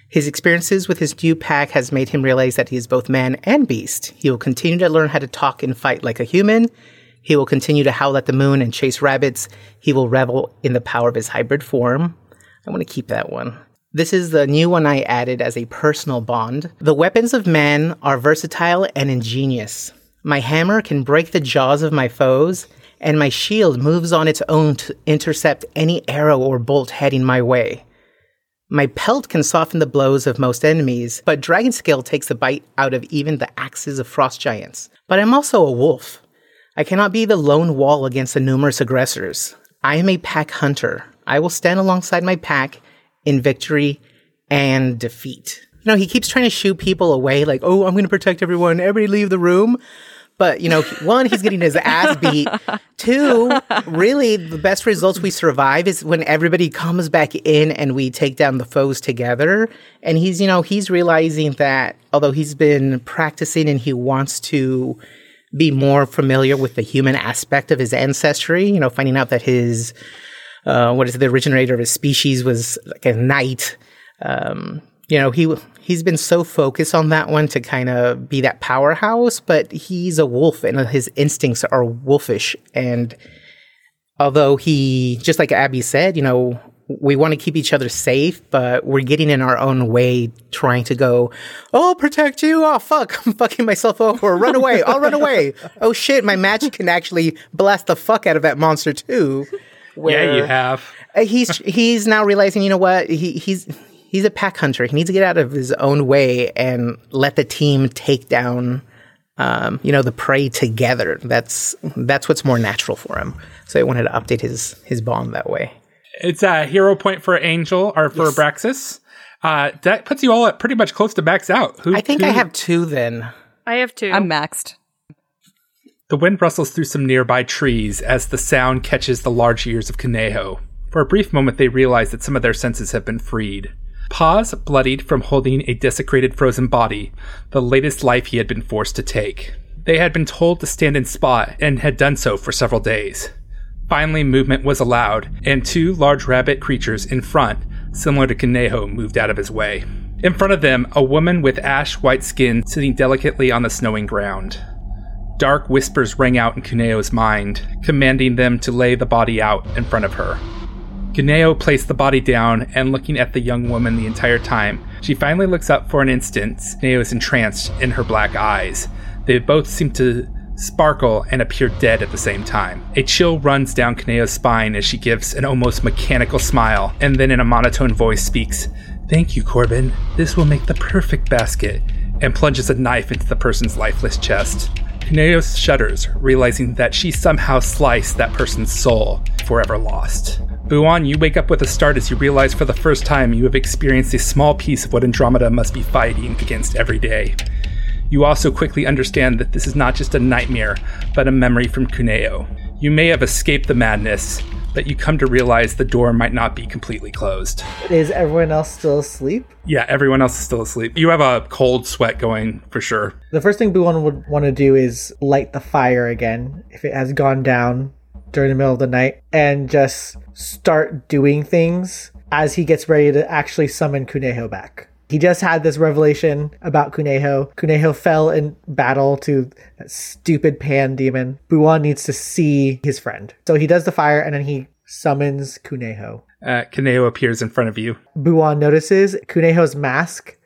His experiences with his new pack has made him realize that he is both man and beast. He will continue to learn how to talk and fight like a human. He will continue to howl at the moon and chase rabbits. He will revel in the power of his hybrid form. I want to keep that one. This is the new one I added as a personal bond. The weapons of man are versatile and ingenious. My hammer can break the jaws of my foes, and my shield moves on its own to intercept any arrow or bolt heading my way. My pelt can soften the blows of most enemies, but dragon scale takes the bite out of even the axes of frost giants. But I'm also a wolf. I cannot be the lone wall against the numerous aggressors. I am a pack hunter. I will stand alongside my pack in victory and defeat. You know, he keeps trying to shoot people away, like, oh, I'm going to protect everyone. Everybody leave the room. But, you know, one, he's getting his ass beat. Two, really, the best results we survive is when everybody comes back in and we take down the foes together. And he's, you know, he's realizing that although he's been practicing and he wants to be more familiar with the human aspect of his ancestry, you know, finding out that his, uh, what is it, the originator of his species was like a knight. Um, you know, he he's been so focused on that one to kind of be that powerhouse, but he's a wolf and his instincts are wolfish. And although he, just like Abby said, you know, we want to keep each other safe, but we're getting in our own way, trying to go, oh, protect you. Oh, fuck, I'm fucking myself over. Run away. I'll run away. Oh, shit, my magic can actually blast the fuck out of that monster, too. Yeah, you have. Uh, he's he's now realizing, you know what? He he's he's a pack hunter. He needs to get out of his own way and let the team take down, um, you know, the prey together. That's that's what's more natural for him. So I wanted to update his his bond that way. It's a hero point for Angel or for Abraxas. Uh, that puts you all at pretty much close to max out. Who, I think who- I have two then. I have two. I'm maxed. The wind rustles through some nearby trees as the sound catches the large ears of Kuneho. For a brief moment, they realize that some of their senses have been freed. Paws bloodied from holding a desecrated frozen body, the latest life he had been forced to take. They had been told to stand in spot and had done so for several days. Finally, movement was allowed, and two large rabbit creatures in front, similar to Kuneho, moved out of his way. In front of them, a woman with ash white skin sitting delicately on the snowing ground. Dark whispers rang out in Kuneho's mind, commanding them to lay the body out in front of her. Kuneho placed the body down and looking at the young woman the entire time. She finally looks up for an instant. Kuneho is entranced in her black eyes. They both seem to sparkle and appear dead at the same time. A chill runs down Kuneho's spine as she gives an almost mechanical smile, and then in a monotone voice speaks, Thank you, Corbin. This will make the perfect basket, and plunges a knife into the person's lifeless chest. Kuneho shudders, realizing that she somehow sliced that person's soul, forever lost. Buon, you wake up with a start as you realize for the first time you have experienced a small piece of what Andromeda must be fighting against every day. You also quickly understand that this is not just a nightmare, but a memory from Kuneho. You may have escaped the madness, but you come to realize the door might not be completely closed. Is everyone else still asleep? Yeah, everyone else is still asleep. You have a cold sweat going for sure. The first thing Buon would want to do is light the fire again if it has gone down during the middle of the night and just start doing things as he gets ready to actually summon Kuneho back. He just had this revelation about Kuneho. Kuneho fell in battle to that stupid pan demon. Buon needs to see his friend. So he does the fire and then he summons Kuneho. Uh, Kuneho appears in front of you. Buon notices Kuneho's mask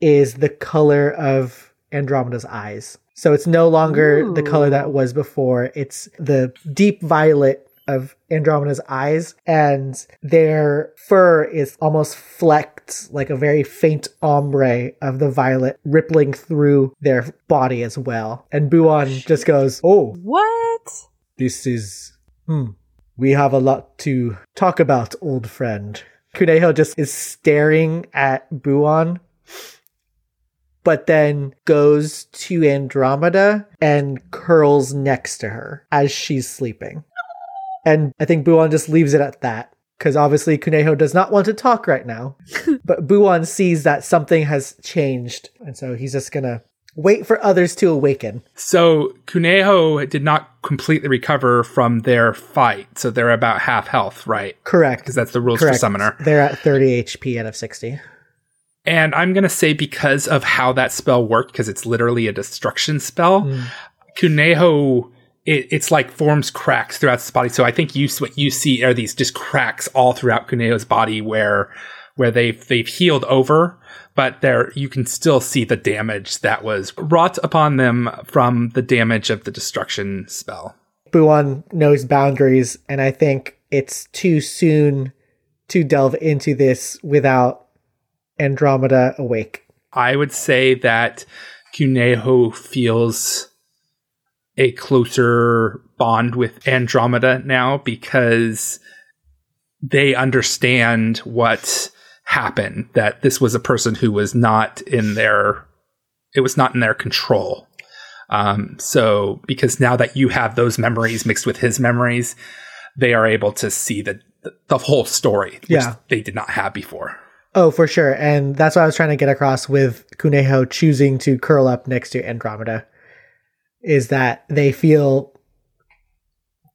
is the color of Andromeda's eyes. So it's no longer the color that was before. It's the deep violet of Andromeda's eyes, and their fur is almost flecked like a very faint ombre of the violet rippling through their body as well. And Buon just goes, Oh, What? this is hmm. We have a lot to talk about, old friend. Kuneho just is staring at Buon, but then goes to Andromeda and curls next to her as she's sleeping. And I think Buon just leaves it at that. Because obviously Kuneho does not want to talk right now. but Buon sees that something has changed. And so he's just gonna wait for others to awaken. So Kuneho did not completely recover from their fight, so they're about half health, right? Correct. Because that's the rules for Summoner. They're at 30 HP out of 60. And I'm going to say because of how that spell worked, because it's literally a destruction spell, hmm. Kuneho, it, it's like forms cracks throughout his body. So I think you what you see are these just cracks all throughout Kuneho's body where where they've they've healed over, but there you can still see the damage that was wrought upon them from the damage of the destruction spell. Buon knows boundaries, and I think it's too soon to delve into this without Andromeda awake. I would say that Kuneho feels a closer bond with Andromeda now because they understand what happened that this was a person who was not in their it was not in their control um, so because now that you have those memories mixed with his memories they are able to see the the, whole story which Yeah. they did not have before Oh, for sure. And that's what I was trying to get across with Kuneho choosing to curl up next to Andromeda is that they feel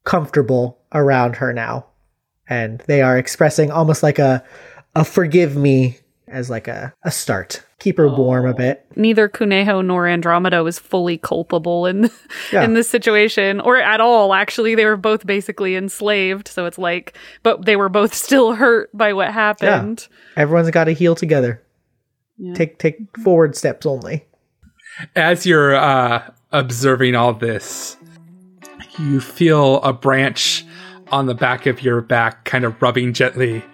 comfortable around her now. And they are expressing almost like a a forgive me as like a, a start. Keep her warm a bit. Neither Kuneho nor Andromeda was fully culpable in Yeah. in this situation, or at all. Actually, they were both basically enslaved. So it's like, but they were both still hurt by what happened. yeah. Everyone's got to heal together. Yeah. Take take forward steps only. as you're uh, observing all this, you feel a branch on the back of your back kind of rubbing gently.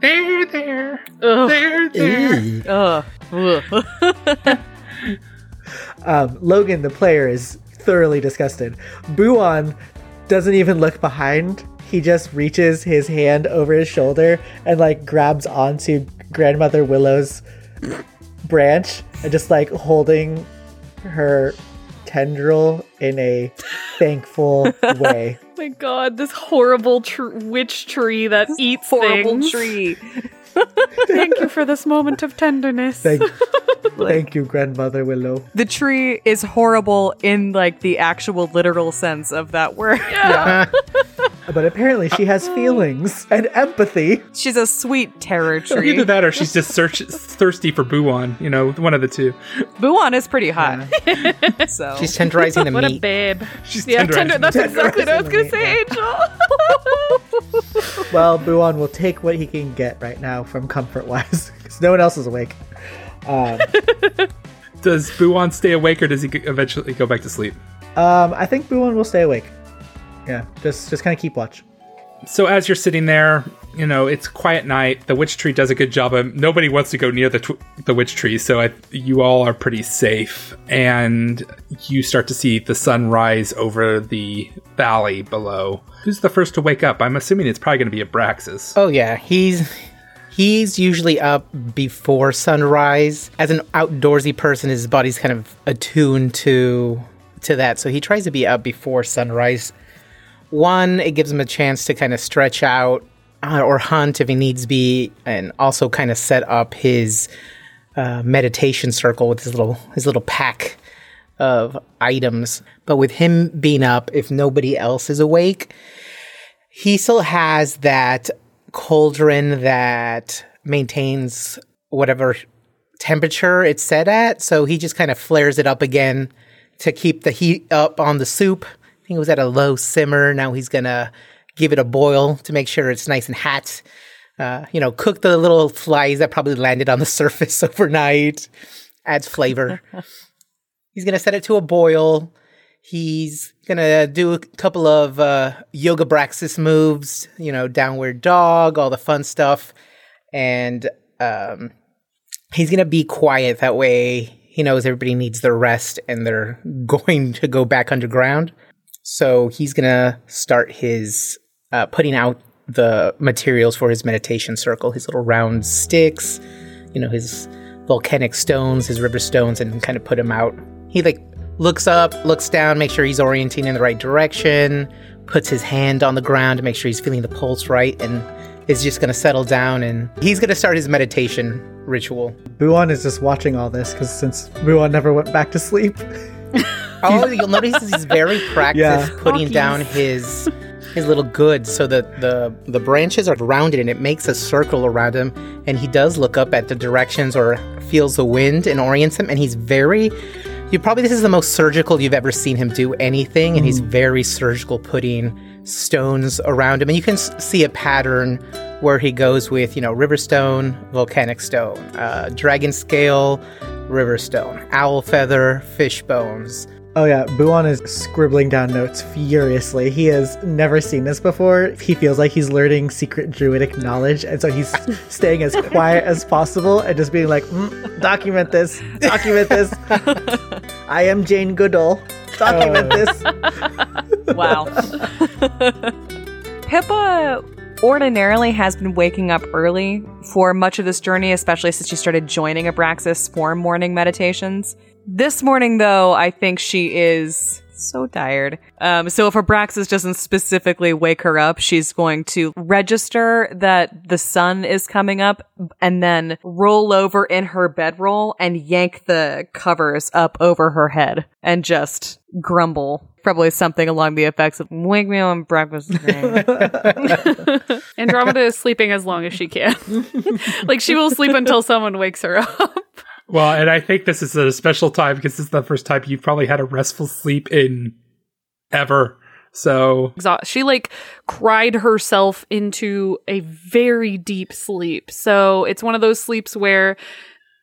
There, there, Ugh. there, there. Ugh. Ugh. Um, Logan, the player, is thoroughly disgusted. Buon doesn't even look behind. He just reaches his hand over his shoulder and like grabs onto grandmother Willow's branch and just like holding her tendril in a thankful way. my god, this horrible tr- witch tree that eats Horrible things. tree. Thank you for this moment of tenderness. Thank, thank you, grandmother Willow. The tree is horrible in like the actual literal sense of that word. Yeah. But apparently she has feelings and empathy. She's a sweet terror tree. Either that or she's just search- thirsty for Buon, you know, one of the two. Buon is pretty hot. so She's tenderizing the What a babe. She's Yeah, tenderizing tender. That's the- exactly what I was gonna say, Angel. Well, Buon will take what he can get right now from comfort wise because no one else is awake. Um, Does Buon stay awake or does he eventually go back to sleep? um, I think Buon will stay awake. Yeah, just just kind of keep watch. So as you're sitting there, you know it's quiet night. The witch tree does a good job. Of, nobody wants to go near the tw- the witch tree, so I, you all are pretty safe. And you start to see the sun rise over the valley below. Who's the first to wake up? I'm assuming it's probably going to be Abraxas. Oh yeah, he's he's usually up before sunrise. As an outdoorsy person, his body's kind of attuned to to that, so he tries to be up before sunrise. One, it gives him a chance to kind of stretch out uh, or hunt if he needs be, and also kind of set up his uh, meditation circle with his little his little pack of items. But with him being up, if nobody else is awake, he still has that cauldron that maintains whatever temperature it's set at. So he just kind of flares it up again to keep the heat up on the soup. I think it was at a low simmer. Now he's gonna give it a boil to make sure it's nice and hot. Uh, you know, cook the little flies that probably landed on the surface overnight. Adds flavor. he's gonna set it to a boil. He's gonna do a couple of uh, yoga praxis moves, you know, downward dog, all the fun stuff, and um, he's gonna be quiet. That way, he knows everybody needs their rest, and they're going to go back underground. So he's gonna start his uh, putting out the materials for his meditation circle, his little round sticks, you know, his volcanic stones, his river stones, and kind of put them out. He like looks up, looks down, make sure he's orienting in the right direction, puts his hand on the ground to make sure he's feeling the pulse right, and is just gonna settle down and he's gonna start his meditation ritual. Buon is just watching all this because since Buon never went back to sleep, Oh, you'll notice he's very practiced Yeah. putting down his his little goods so that the the branches are rounded and it makes a circle around him and he does look up at the directions or feels the wind and orients him and he's very you probably this is the most surgical you've ever seen him do anything and he's very surgical putting stones around him. And you can s- see a pattern where he goes with you know river stone volcanic stone uh, dragon scale river stone owl feather fish bones oh yeah, Buon is scribbling down notes furiously. He has never seen this before. He feels like he's learning secret druidic knowledge, and so he's staying as quiet as possible and just being like, "Mm, "Document this, document this." I am Jane Goodall. Document this. Wow. Pippa ordinarily has been waking up early for much of this journey, especially since she started joining Abraxas for morning meditations. This morning, though, I think she is so tired. Um, so if Abraxas doesn't specifically wake her up, she's going to register that the sun is coming up and then roll over in her bedroll and yank the covers up over her head and just grumble. Probably something along the effects of "Wake me when breakfast is ready." Andromeda is sleeping as long as she can. like she will sleep until someone wakes her up. Well, and I think this is a special time because this is the first time you've probably had a restful sleep in ever. So She like cried herself into a very deep sleep. So it's one of those sleeps where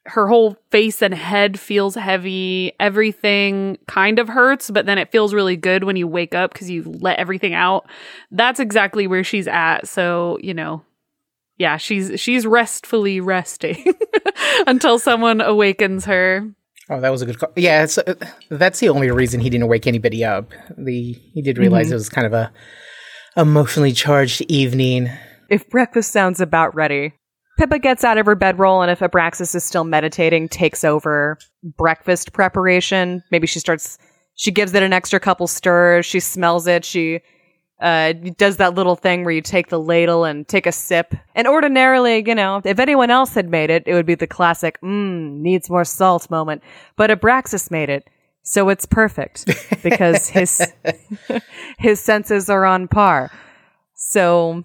her whole face and head feels heavy. Everything kind of hurts, but then it feels really good when you wake up because you let everything out. That's exactly where she's at. So, you know, yeah, she's she's restfully resting until someone awakens her. Oh, that was a good call. Yeah, it's, uh, that's the only reason he didn't wake anybody up. The he did realize it was kind of a emotionally charged evening. if breakfast sounds about ready, Pippa gets out of her bedroll, and if Abraxas is still meditating, takes over breakfast preparation. Maybe she starts, she gives it an extra couple stirs. She smells it. She uh, does that little thing where you take the ladle and take a sip. And ordinarily, you know, if anyone else had made it, it would be the classic, mmm, needs more salt moment. But Abraxas made it. So it's perfect because his, his senses are on par. So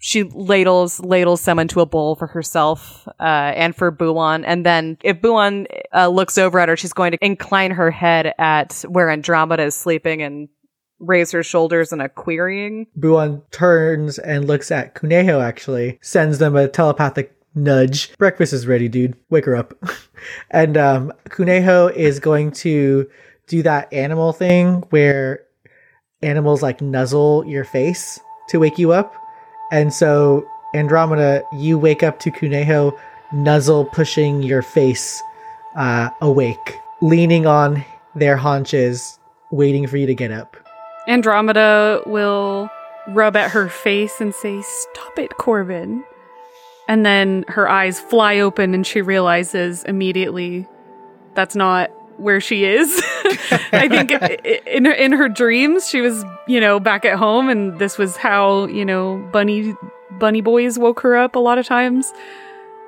she ladles ladles some into a bowl for herself uh, and for Buon. And then if Buon uh, looks over at her, she's going to incline her head at where Andromeda is sleeping and raise her shoulders in a querying. Buon turns and looks at Kuneho actually, sends them a telepathic nudge. Breakfast is ready, dude. Wake her up. and um, Kuneho is going to do that animal thing where animals like nuzzle your face to wake you up. And so, Andromeda, you wake up to Kuneho nuzzle pushing your face uh, awake, leaning on their haunches, waiting for you to get up. Andromeda will rub at her face and say, Stop it, Corbin. And then her eyes fly open and she realizes immediately that's not where she is. I think in her, in her dreams she was, you know, back at home and this was how, you know, bunny bunny boys woke her up a lot of times.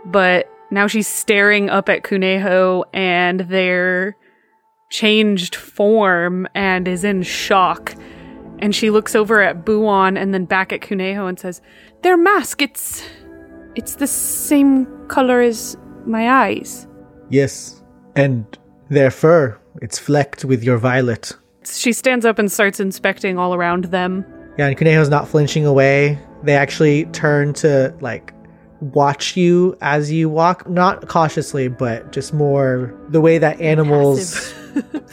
But now she's staring up at Kuneho and their changed form and is in shock. And she looks over at Buon and then back at Kuneho and says, "Their mask, it's it's the same color as my eyes." Yes, and their fur, it's flecked with your violet. She stands up and starts inspecting all around them. Yeah, and Kuneho's not flinching away. They actually turn to like watch you as you walk, not cautiously, but just more the way that animals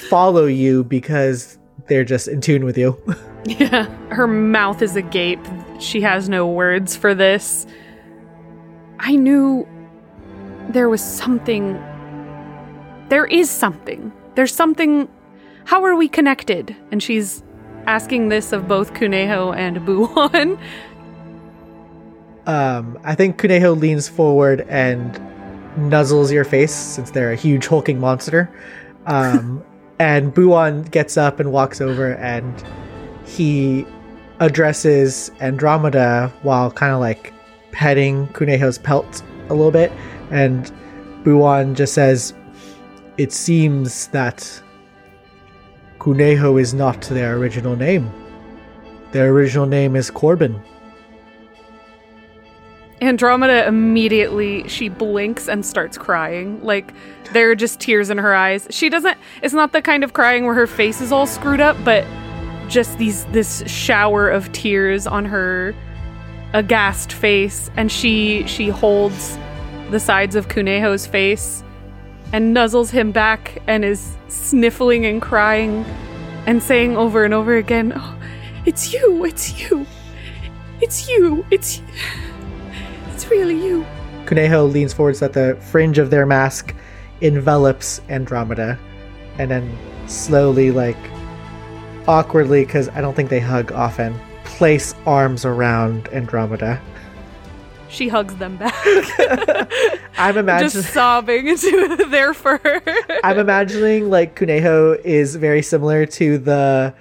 follow you because they're just in tune with you. yeah. Her mouth is agape. She has no words for this. I knew there was something. There is something. There's something. How are we connected? And she's asking this of both Kuneho and Buon. Um, I think Kuneho leans forward and nuzzles your face since they're a huge hulking monster. Um, and Buon gets up and walks over and he addresses Andromeda while kind of like petting Kuneho's pelt a little bit. And Buon just says, It seems that Kuneho is not their original name. Their original name is Corbin. Andromeda immediately she blinks and starts crying. Like there are just tears in her eyes. She doesn't it's not the kind of crying where her face is all screwed up, but just these this shower of tears on her aghast face and she she holds the sides of Kuneho's face and nuzzles him back and is sniffling and crying and saying over and over again, oh, "It's you, it's you. It's you. It's it's really you." Kuneho leans forward so that the fringe of their mask envelops Andromeda and then slowly like awkwardly cuz I don't think they hug often place arms around Andromeda. She hugs them back. I'm imagining just sobbing into their fur. I'm imagining like Kuneho is very similar to the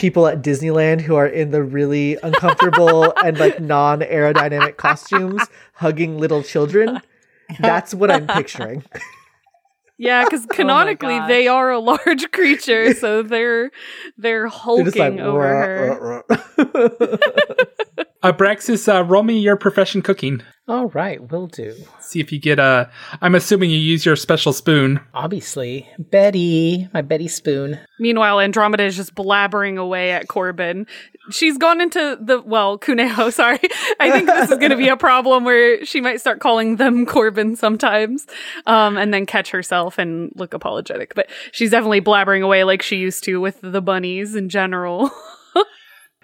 people at Disneyland who are in the really uncomfortable and like non aerodynamic costumes hugging little children. That's what I'm picturing. Yeah, because canonically gosh. they are a large creature, so they're they're hulking They're like, over her. "Ruh, ruh, ruh." Abraxas, uh, roll me your profession cooking. All right, will do. See if you get a. I'm assuming you use your special spoon. Obviously, Betty, my Betty spoon. Meanwhile, Andromeda is just blabbering away at Corbin. She's gone into the well, Kuneho. Sorry, I think this is going to be a problem where she might start calling them Corbin sometimes, um, and then catch herself and look apologetic. But she's definitely blabbering away like she used to with the bunnies in general.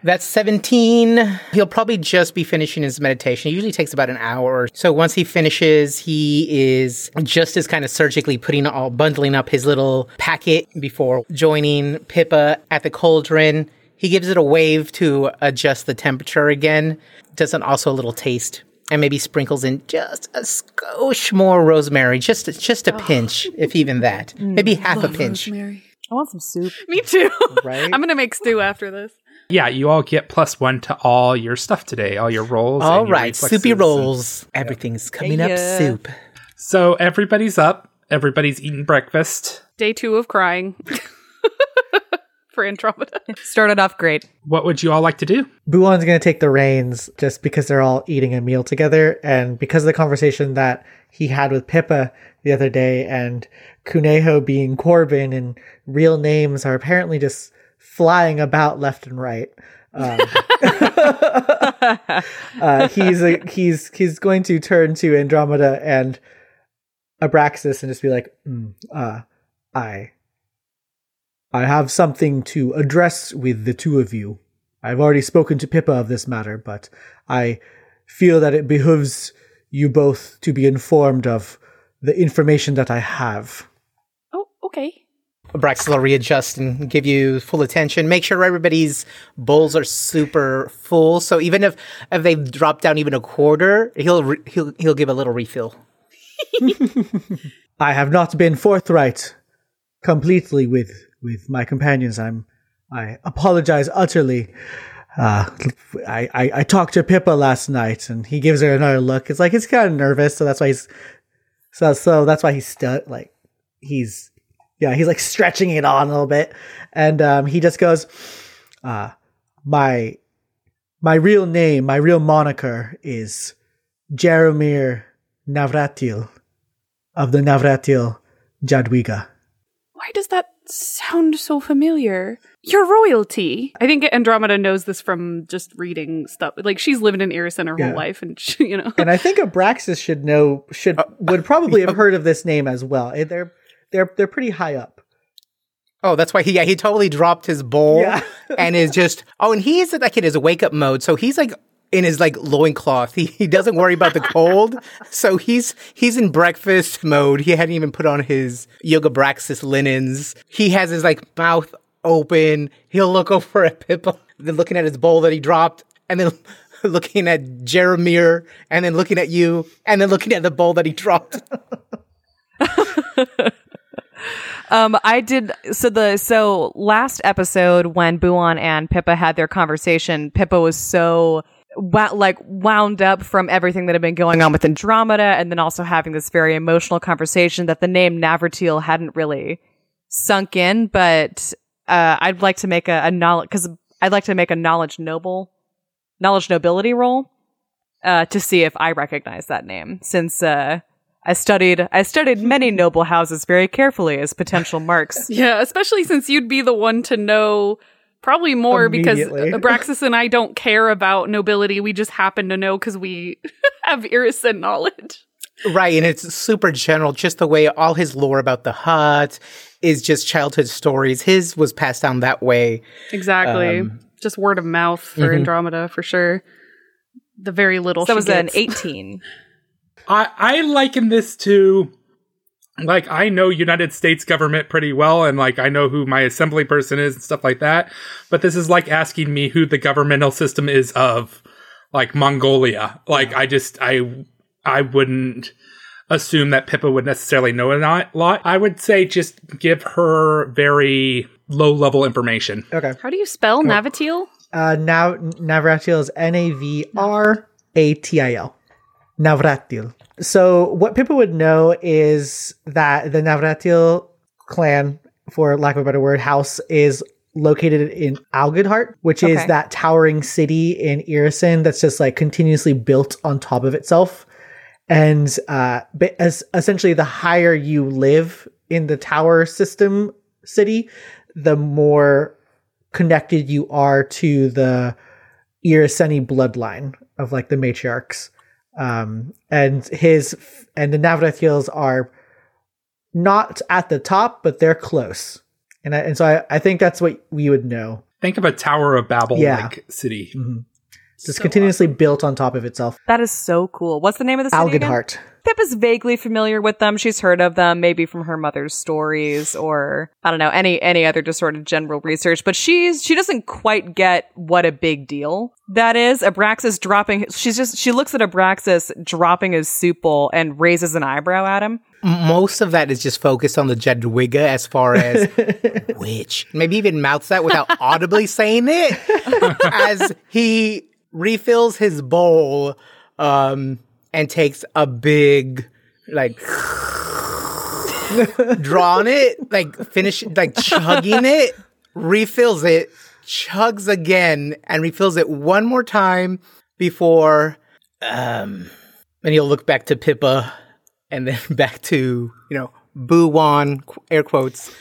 That's 17. He'll probably just be finishing his meditation. It usually takes about an hour. So once he finishes, he is just as kind of surgically putting all, bundling up his little packet before joining Pippa at the cauldron. He gives it a wave to adjust the temperature again. Doesn't also a little taste and maybe sprinkles in just a skosh more rosemary, just a, just a pinch, if even that. Maybe half a pinch. Rosemary. I want some soup. Me too. Right? I'm gonna make stew after this. Yeah, you all get plus one to all your stuff today, all your rolls. All and your right, reflexes soupy and- rolls. Everything's coming up soup. So everybody's up. Everybody's eating breakfast. Day two of crying for Andromeda. Started off great. What would you all like to do? Buon's going to take the reins just because they're all eating a meal together and because of the conversation that he had with Pippa the other day and Kuneho being Corbin and real names are apparently just flying about left and right. Um, uh, he's a, he's he's going to turn to Andromeda and Abraxas and just be like, mm, uh, I I have something to address with the two of you. I've already spoken to Pippa of this matter, but I feel that it behooves you both to be informed of the information that I have. Oh, okay. Braxel will readjust and give you full attention. Make sure everybody's bowls are super full. So even if if they drop down even a quarter, he'll re- he'll he'll give a little refill. I have not been forthright completely with with my companions. I'm I apologize utterly. Uh, I, I I talked to Pippa last night, and he gives her another look. It's like he's kind of nervous, so that's why he's so so that's why he's still like he's yeah he's like stretching it on a little bit, and um, he just goes, uh, my my real name, my real moniker is Jaromir Navratil of the Navratil Jadwiga. Why does that sound so familiar? You're royalty. I think Andromeda knows this from just reading stuff. Like she's lived in Irison her Yeah. whole life, and she, you know. And I think Abraxas should know should would probably have heard of this name as well. They're they're they're pretty high up. Oh, that's why he yeah he totally dropped his bowl Yeah. and is just oh and he's like in his wake up mode. So he's like in his like loincloth. He he doesn't worry about the cold. So he's he's in breakfast mode. He hadn't even put on his yoga braxis linens. He has his like mouth open. He'll look over at Pippa, then looking at his bowl that he dropped, and then looking at Jeremir, and then looking at you, and then looking at the bowl that he dropped. Um, I did so the so last episode when Buon and Pippa had their conversation, Pippa was so like wound up from everything that had been going on with Andromeda, and then also having this very emotional conversation that the name Navratil hadn't really sunk in. But uh, I'd like to make a, a knowledge because I'd like to make a knowledge noble, knowledge nobility roll uh, to see if I recognize that name since. Uh, I studied I studied many noble houses very carefully as potential marks. Yeah, especially since you'd be the one to know probably more because Immediately. Abraxas and I don't care about nobility. We just happen to know because we have Irison knowledge. Right, and it's super general, just the way all his lore about the hut is just childhood stories. His was passed down that way. Exactly. Um, just word of mouth for mhm. Andromeda for sure. The very little So that she was an 18. I, I liken this to like I know United States government pretty well and like I know who my assembly person is and stuff like that. But this is like asking me who the governmental system is of like Mongolia. Like I just I I wouldn't assume that Pippa would necessarily know a lot. I would say just give her very low level information. Okay. How do you spell Navatil? Uh, now Navratil is N A V R A T I L. Navratil. So what people would know is that the Navratil clan, for lack of a better word, house is located in Algidhart, which is that towering city in Irison that's just like continuously built on top of itself. And uh, but as essentially the higher you live in the tower system city, the more connected you are to the Iraseni bloodline of like the matriarchs. Um, and his and the Navratils are not at the top, but they're close. And I, and so I, I think that's what we would know. Think of a Tower of Babel Yeah. like city. Mhm. Just So continuously built on top of itself. That is so cool. What's the name of the city again? Algenhart. Pip is vaguely familiar with them. She's heard of them, maybe from her mother's stories or I don't know any any other just sort of general research. But she's she doesn't quite get what a big deal that is. Abraxas dropping. She's just she looks at Abraxas dropping his soup bowl and raises an eyebrow at him. Most of that is just focused on the Jedwigga as far as which maybe even mouths that without audibly saying it as he refills his bowl um, and takes a big like draw on it, like finish like chugging it, refills it, chugs again, and refills it one more time before um and he'll look back to Pippa and then back to, you know, Boo Wan, air quotes.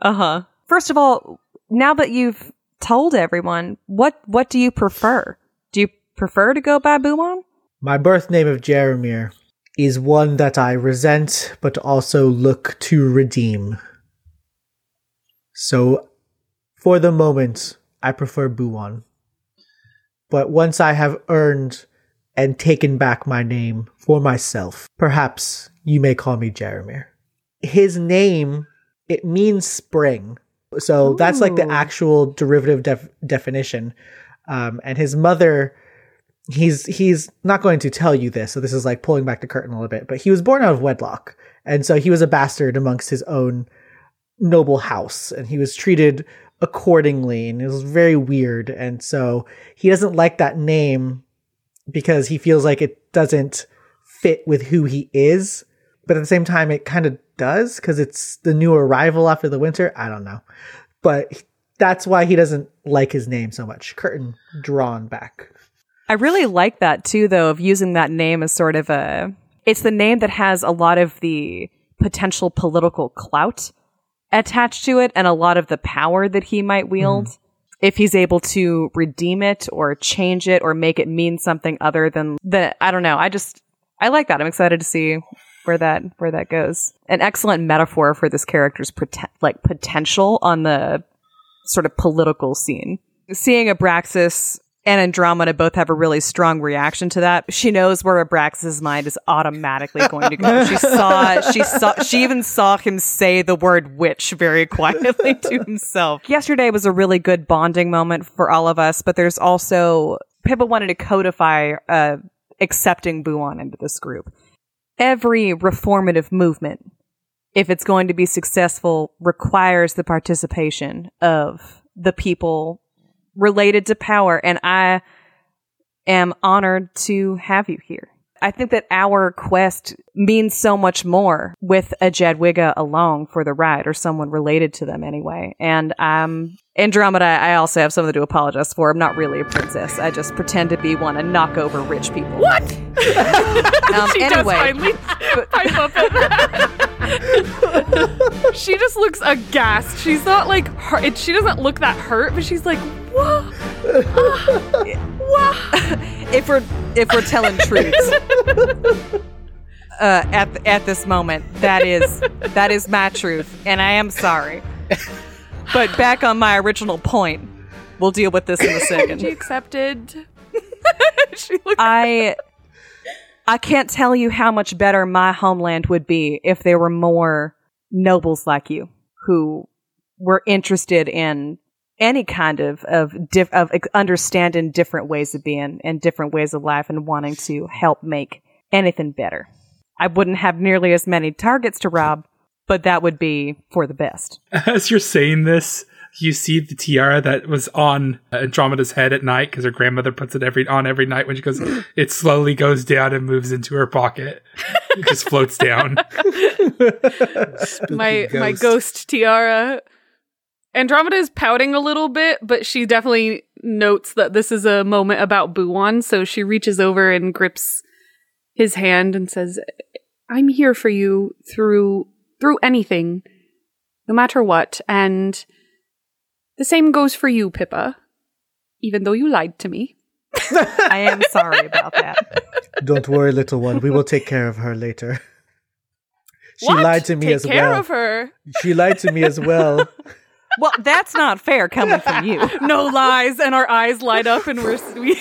Uh huh. First of all, now that you've told everyone, what what do you prefer? Do you prefer to go by Buon? My birth name of Jeremir is one that I resent, but also look to redeem. So, for the moment, I prefer Buon. But once I have earned and taken back my name for myself, perhaps you may call me Jeremir. His name, it means spring. So that's like the actual derivative def- definition. Um, and his mother he's he's not going to tell you this so this is like pulling back the curtain a little bit but he was born out of wedlock. And so he was a bastard amongst his own noble house and he was treated accordingly and it was very weird. And so he doesn't like that name because he feels like it doesn't fit with who he is. But at the same time it kind of does because it's the new arrival after the winter. I don't know. But that's why he doesn't like his name so much curtain drawn back I really like that too, though, of using that name as sort of a. It's the name that has a lot of the potential political clout attached to it and a lot of the power that he might mm-hmm. wield. If he's able to redeem it or change it or make it mean something other than the, I don't know. I just, I like that. I'm excited to see where that, where that goes. An excellent metaphor for this character's poten- like potential on the sort of political scene. Seeing Abraxas and Andromeda both have a really strong reaction to that. She knows where Abraxas' mind is automatically going to go. She saw, she saw, she even saw him say the word witch very quietly to himself. Yesterday was a really good bonding moment for all of us, but there's also, Pippa wanted to codify, uh, accepting Buon into this group. Every reformative movement, if it's going to be successful, requires the participation of the people related to power. And I am honored to have you here. I think that our quest means so much more with a Jadwiga along for the ride or someone related to them anyway. And um, Andromeda, I also have something to apologize for. I'm not really a princess. I just pretend to be one and knock over rich people. What? Um, she anyway, does finally pipe up. she just looks aghast. She's not like hurt. She doesn't look that hurt, but she's like, what? what? if we're if we're telling truths uh, at at this moment, that is that is my truth, and I am sorry. But back on my original point, we'll deal with this in a She second. accepted. she looks. I I can't tell you how much better my homeland would be if there were more nobles like you who were interested in any kind of of of understanding different ways of being and different ways of life and wanting to help make anything better. I wouldn't have nearly as many targets to rob, but that would be for the best. As you're saying this, you see the tiara that was on Andromeda's head at night because her grandmother puts it every on every night when she goes. It slowly goes down and moves into her pocket. It just floats down. my my ghost. ghost tiara. Andromeda is pouting a little bit, but she definitely notes that this is a moment about Buon, so she reaches over and grips his hand and says, "I'm here for you through through anything, no matter what." And the same goes for you, Pippa. Even though you lied to me. I am sorry about that. Don't worry, little one. We will take care of her later. She What? lied to me Take as care well. of her. She lied to me as well. Well, that's not fair coming from you. no lies, and our eyes light up, and we're we,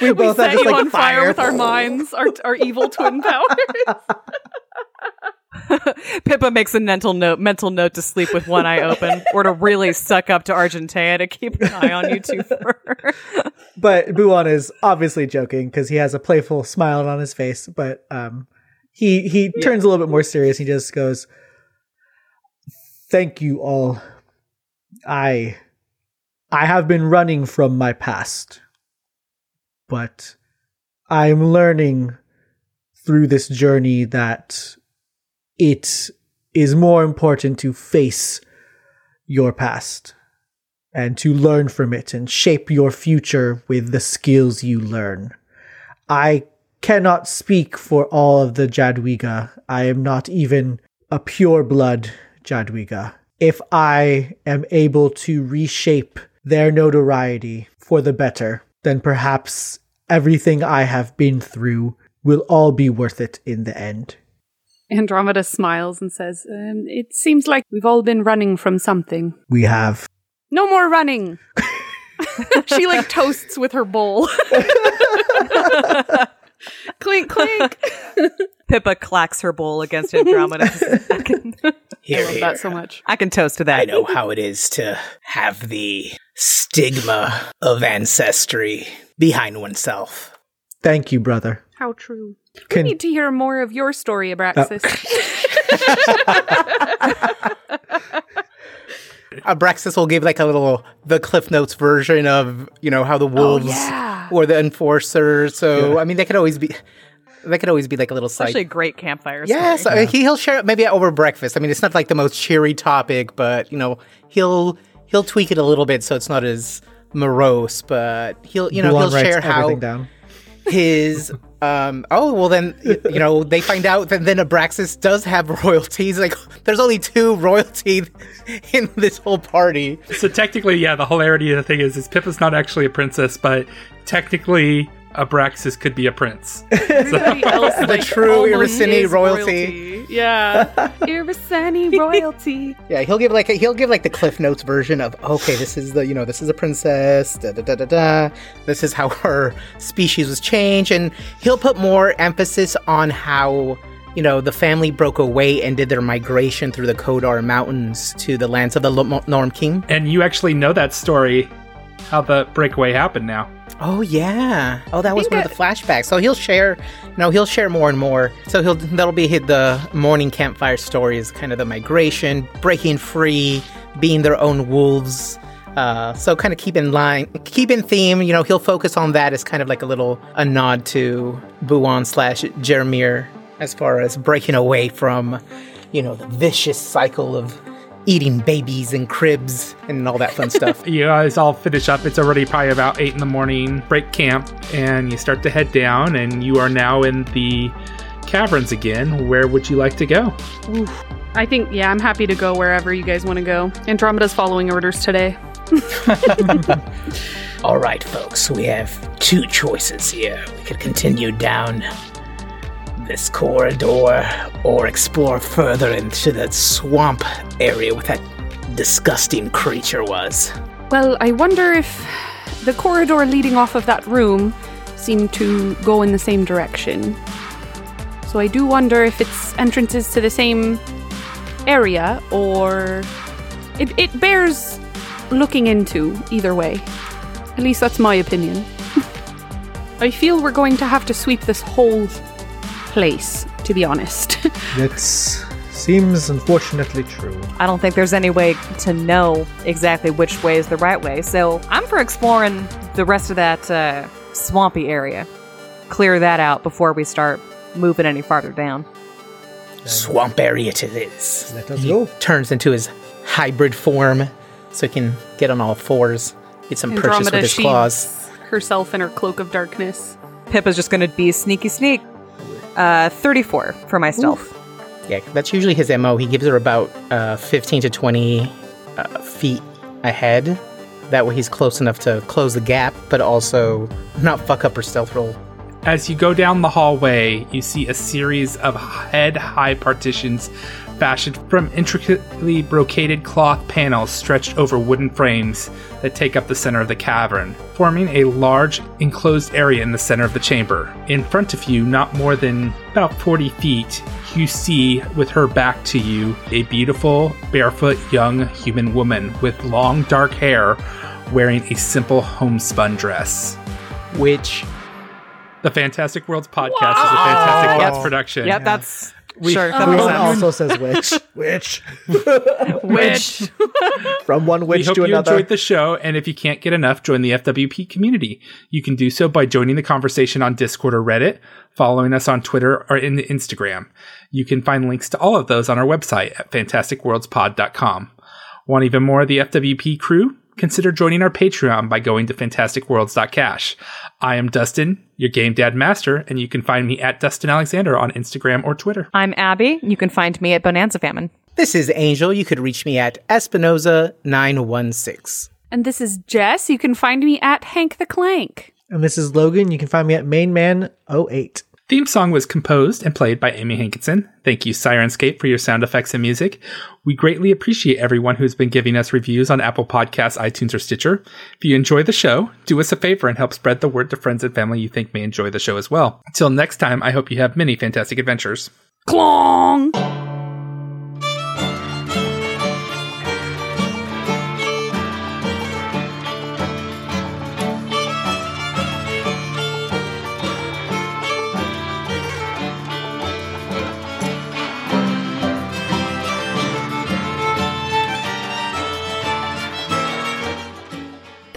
We both set have just you like on fire. fire with our minds, our our evil twin powers. Pippa makes a mental note mental note to sleep with one eye open or to really suck up to Argentea to keep an eye on you two. But Buon is obviously joking because he has a playful smile on his face. But um, he he turns a little bit more serious. He just goes, "Thank you all. I I have been running from my past, but I'm learning through this journey that it is more important to face your past." and to learn from it and shape your future with the skills you learn. I cannot speak for all of the Jadwiga. I am not even a pure blood Jadwiga. If I am able to reshape their notoriety for the better, then perhaps everything I have been through will all be worth it in the end. Andromeda smiles and says, um, "It seems like we've all been running from something. We have No more running." she like toasts with her bowl. clink clink. Pippa clacks her bowl against Andromeda. I can, Here, I love here. that so much. I can toast to that. I know how it is to have the stigma of ancestry behind oneself. thank you, brother. How true. Can- we need to hear more of your story, Abraxas. Abraxas will give like a little the Cliff Notes version of you know how the wolves yeah. were the enforcers. So I mean, they could always be. That could always be like a little side. Actually, a great campfire. Yes, story. uh, he, he'll share it maybe over breakfast. I mean, it's not like the most cheery topic, but you know, he'll he'll tweak it a little bit so it's not as morose. But he'll you know Buon he'll share how everything down. His um oh well then you know they find out that then Abraxas does have royalties. Like there's only two royalty in this whole party. So technically, yeah, the hilarity of the thing is, is Pippa's not actually a princess, but technically, Abraxas could be a prince. Everybody else, The like, true almost Irriseni royalty. Yeah. Irriseni royalty. Yeah, he'll give like a, he'll give like the Cliff Notes version of okay, this is the you know this is a princess, da da da da da. This is how her species was changed, and he'll put more emphasis on how you know the family broke away and did their migration through the Kodar Mountains to the lands of the Lo- Norm King. and you actually know that story, how the breakaway happened now. Oh yeah. Oh, that was one of the flashbacks. So he'll share. No, he'll share more and more. So he'll that'll be hit the morning campfire stories, kind of the migration, breaking free, being their own wolves. Uh, so kind of keep in line, keep in theme. You know, he'll focus on that as kind of like a little a nod to Buon slash Jeremir as far as breaking away from, you know, the vicious cycle of eating babies and cribs and all that fun stuff. You guys all finish up. It's already probably about eight in the morning. Break camp, and you start to head down. And you are now in the caverns again. Where would you like to go? I think, yeah, I'm happy to go wherever you guys want to go. Andromeda's following orders today. All right, folks, we have two choices here. We could continue down this corridor or explore further into that swamp area where that disgusting creature was. Well, I wonder if the corridor leading off of that room seemed to go in the same direction. So I do wonder if its entrances to the same area or it, it bears looking into either way. At least that's my opinion. I feel we're going to have to sweep this whole place, to be honest. That seems unfortunately true. I don't think there's any way to know exactly which way is the right way. So I'm for exploring the rest of that uh, swampy area. Clear that out before we start moving any farther down. Swamp area it is. Let us he go. turns into his hybrid form so he can get on all fours, get some purchase with Andromeda his claws. herself in her cloak of darkness. Pippa's just going to be sneaky sneak. Uh, 34 for my stealth. Yeah, that's usually his MO. He gives her about uh, 15 to 20 uh, feet ahead. That way he's close enough to close the gap, but also not fuck up her stealth roll. As you go down the hallway, you see a series of head high partitions fashioned from intricately brocaded cloth panels stretched over wooden frames that take up the center of the cavern, forming a large enclosed area in the center of the chamber. In front of you, not more than about 40 feet, you see, with her back to you, a beautiful, barefoot young human woman with long dark hair wearing a simple homespun dress. Which The Fantastic Worlds podcast is a Fantastic Wow. Worlds production. Yep, that's We- sure. That makes sense. also says witch. witch. Which From one We witch hope to you another. enjoyed the show, and if you can't get enough, join the FWP community. You can do so by joining the conversation on Discord or Reddit, following us on Twitter or in the Instagram. You can find links to all of those on our website at fantasticworldspod.com. Want even more of the FWP crew? Consider joining our Patreon by going to fantasticworlds.cash. I am Dustin, your game dad master, and you can find me at Dustin Alexander on Instagram or Twitter. I'm Abby. You can find me at Bonanza Famine. this is Angel. You could reach me at Espinoza916. And this is Jess. You can find me at Hank the Clank. and this is Logan. You can find me at mainman08. Theme song was composed and played by Amy Hankinson. Thank you, Syrinscape, for your sound effects and music. We greatly appreciate everyone who's been giving us reviews on Apple Podcasts, iTunes, or Stitcher. If you enjoy the show, do us a favor and help spread the word to friends and family you think may enjoy the show as well. Until next time, I hope you have many fantastic adventures. Clong!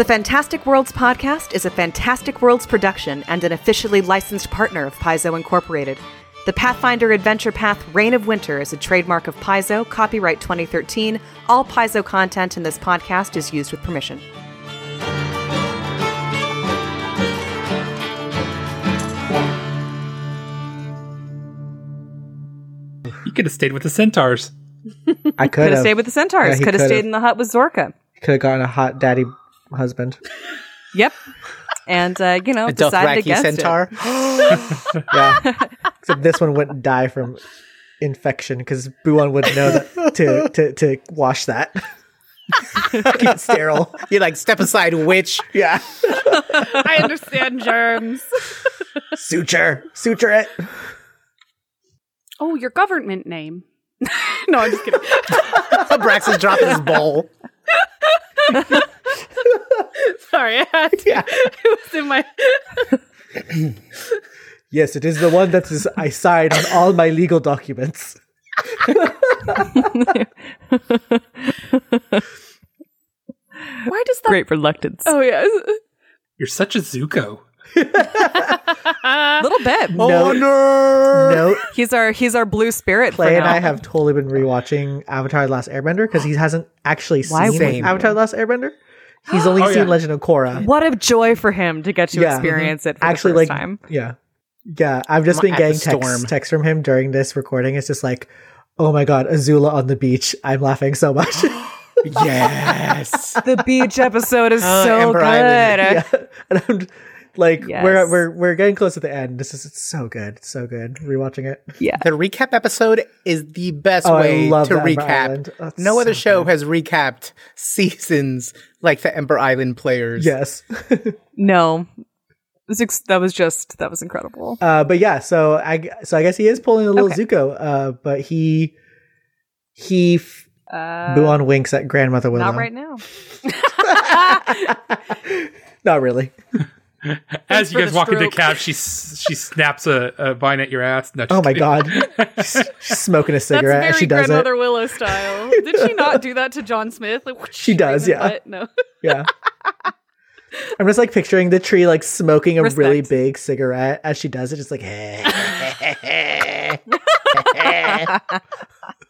The Fantastic Worlds podcast is a Fantastic Worlds production and an officially licensed partner of Paizo Incorporated. The Pathfinder Adventure Path Reign of Winter is a trademark of Paizo, copyright 2013. All Paizo content in this podcast is used with permission. You could have stayed with the centaurs. I could Could have have stayed with the centaurs. Yeah, he Could have could've. stayed in the hut with Zorka. could have gotten a hot daddy husband. Yep. And uh, you know, A decided Dothraki against centaur. Yeah. Except this one wouldn't die from infection because Buon would know that to, to, to wash that. Keep it sterile. You're like, step aside, witch. Yeah. I understand germs. Suture. Suture it. Oh, your government name. no, I'm just kidding. Braxton's dropping his bowl. Sorry, I had to. Yeah. It was in my. Yes, it is the one that is I signed on all my legal documents. Why does that? Great reluctance. Oh yeah. You're such a Zuko. A little bit. No, Oh, no. no. He's our he's our blue spirit for Clay and. I have totally been rewatching Avatar: The Last Airbender because he hasn't actually Why seen Avatar: The Last Airbender. He's only Oh, seen yeah. Legend of Korra. What a joy for him to get to Yeah. experience mm-hmm. it for actually, the first like, time. yeah, yeah. I've just I'm been getting texts text from him during this recording. It's just like, oh my god, Azula on the beach. I'm laughing so much. Yes. The beach episode is Oh, so Ember good. Yeah, and I'm like, we're we're we're getting close to the end. This is so good, it's so good. Rewatching it. Yeah. The recap episode is the best Oh, way to Ember recap. Island. Oh, it's no other so show has recapped seasons like the Ember Island players. Yes. No. Was ex- that was just that was incredible. Uh, but yeah, so I so I guess he is pulling a little Okay. Zuko. Uh, but he he f- Uh, Buon winks at grandmother Willow. not right now. Not really. As you guys the walk into stroke. cab, she she snaps a, a vine at your ass. No, Oh my kidding. god, she's, she's smoking a That's cigarette very she does grandmother it. Willow style. Did she not do that to John Smith? Like, whoosh, She does, right in the yeah. butt? No. Yeah. I'm just like picturing the tree like smoking a really big cigarette as she does it. Just like,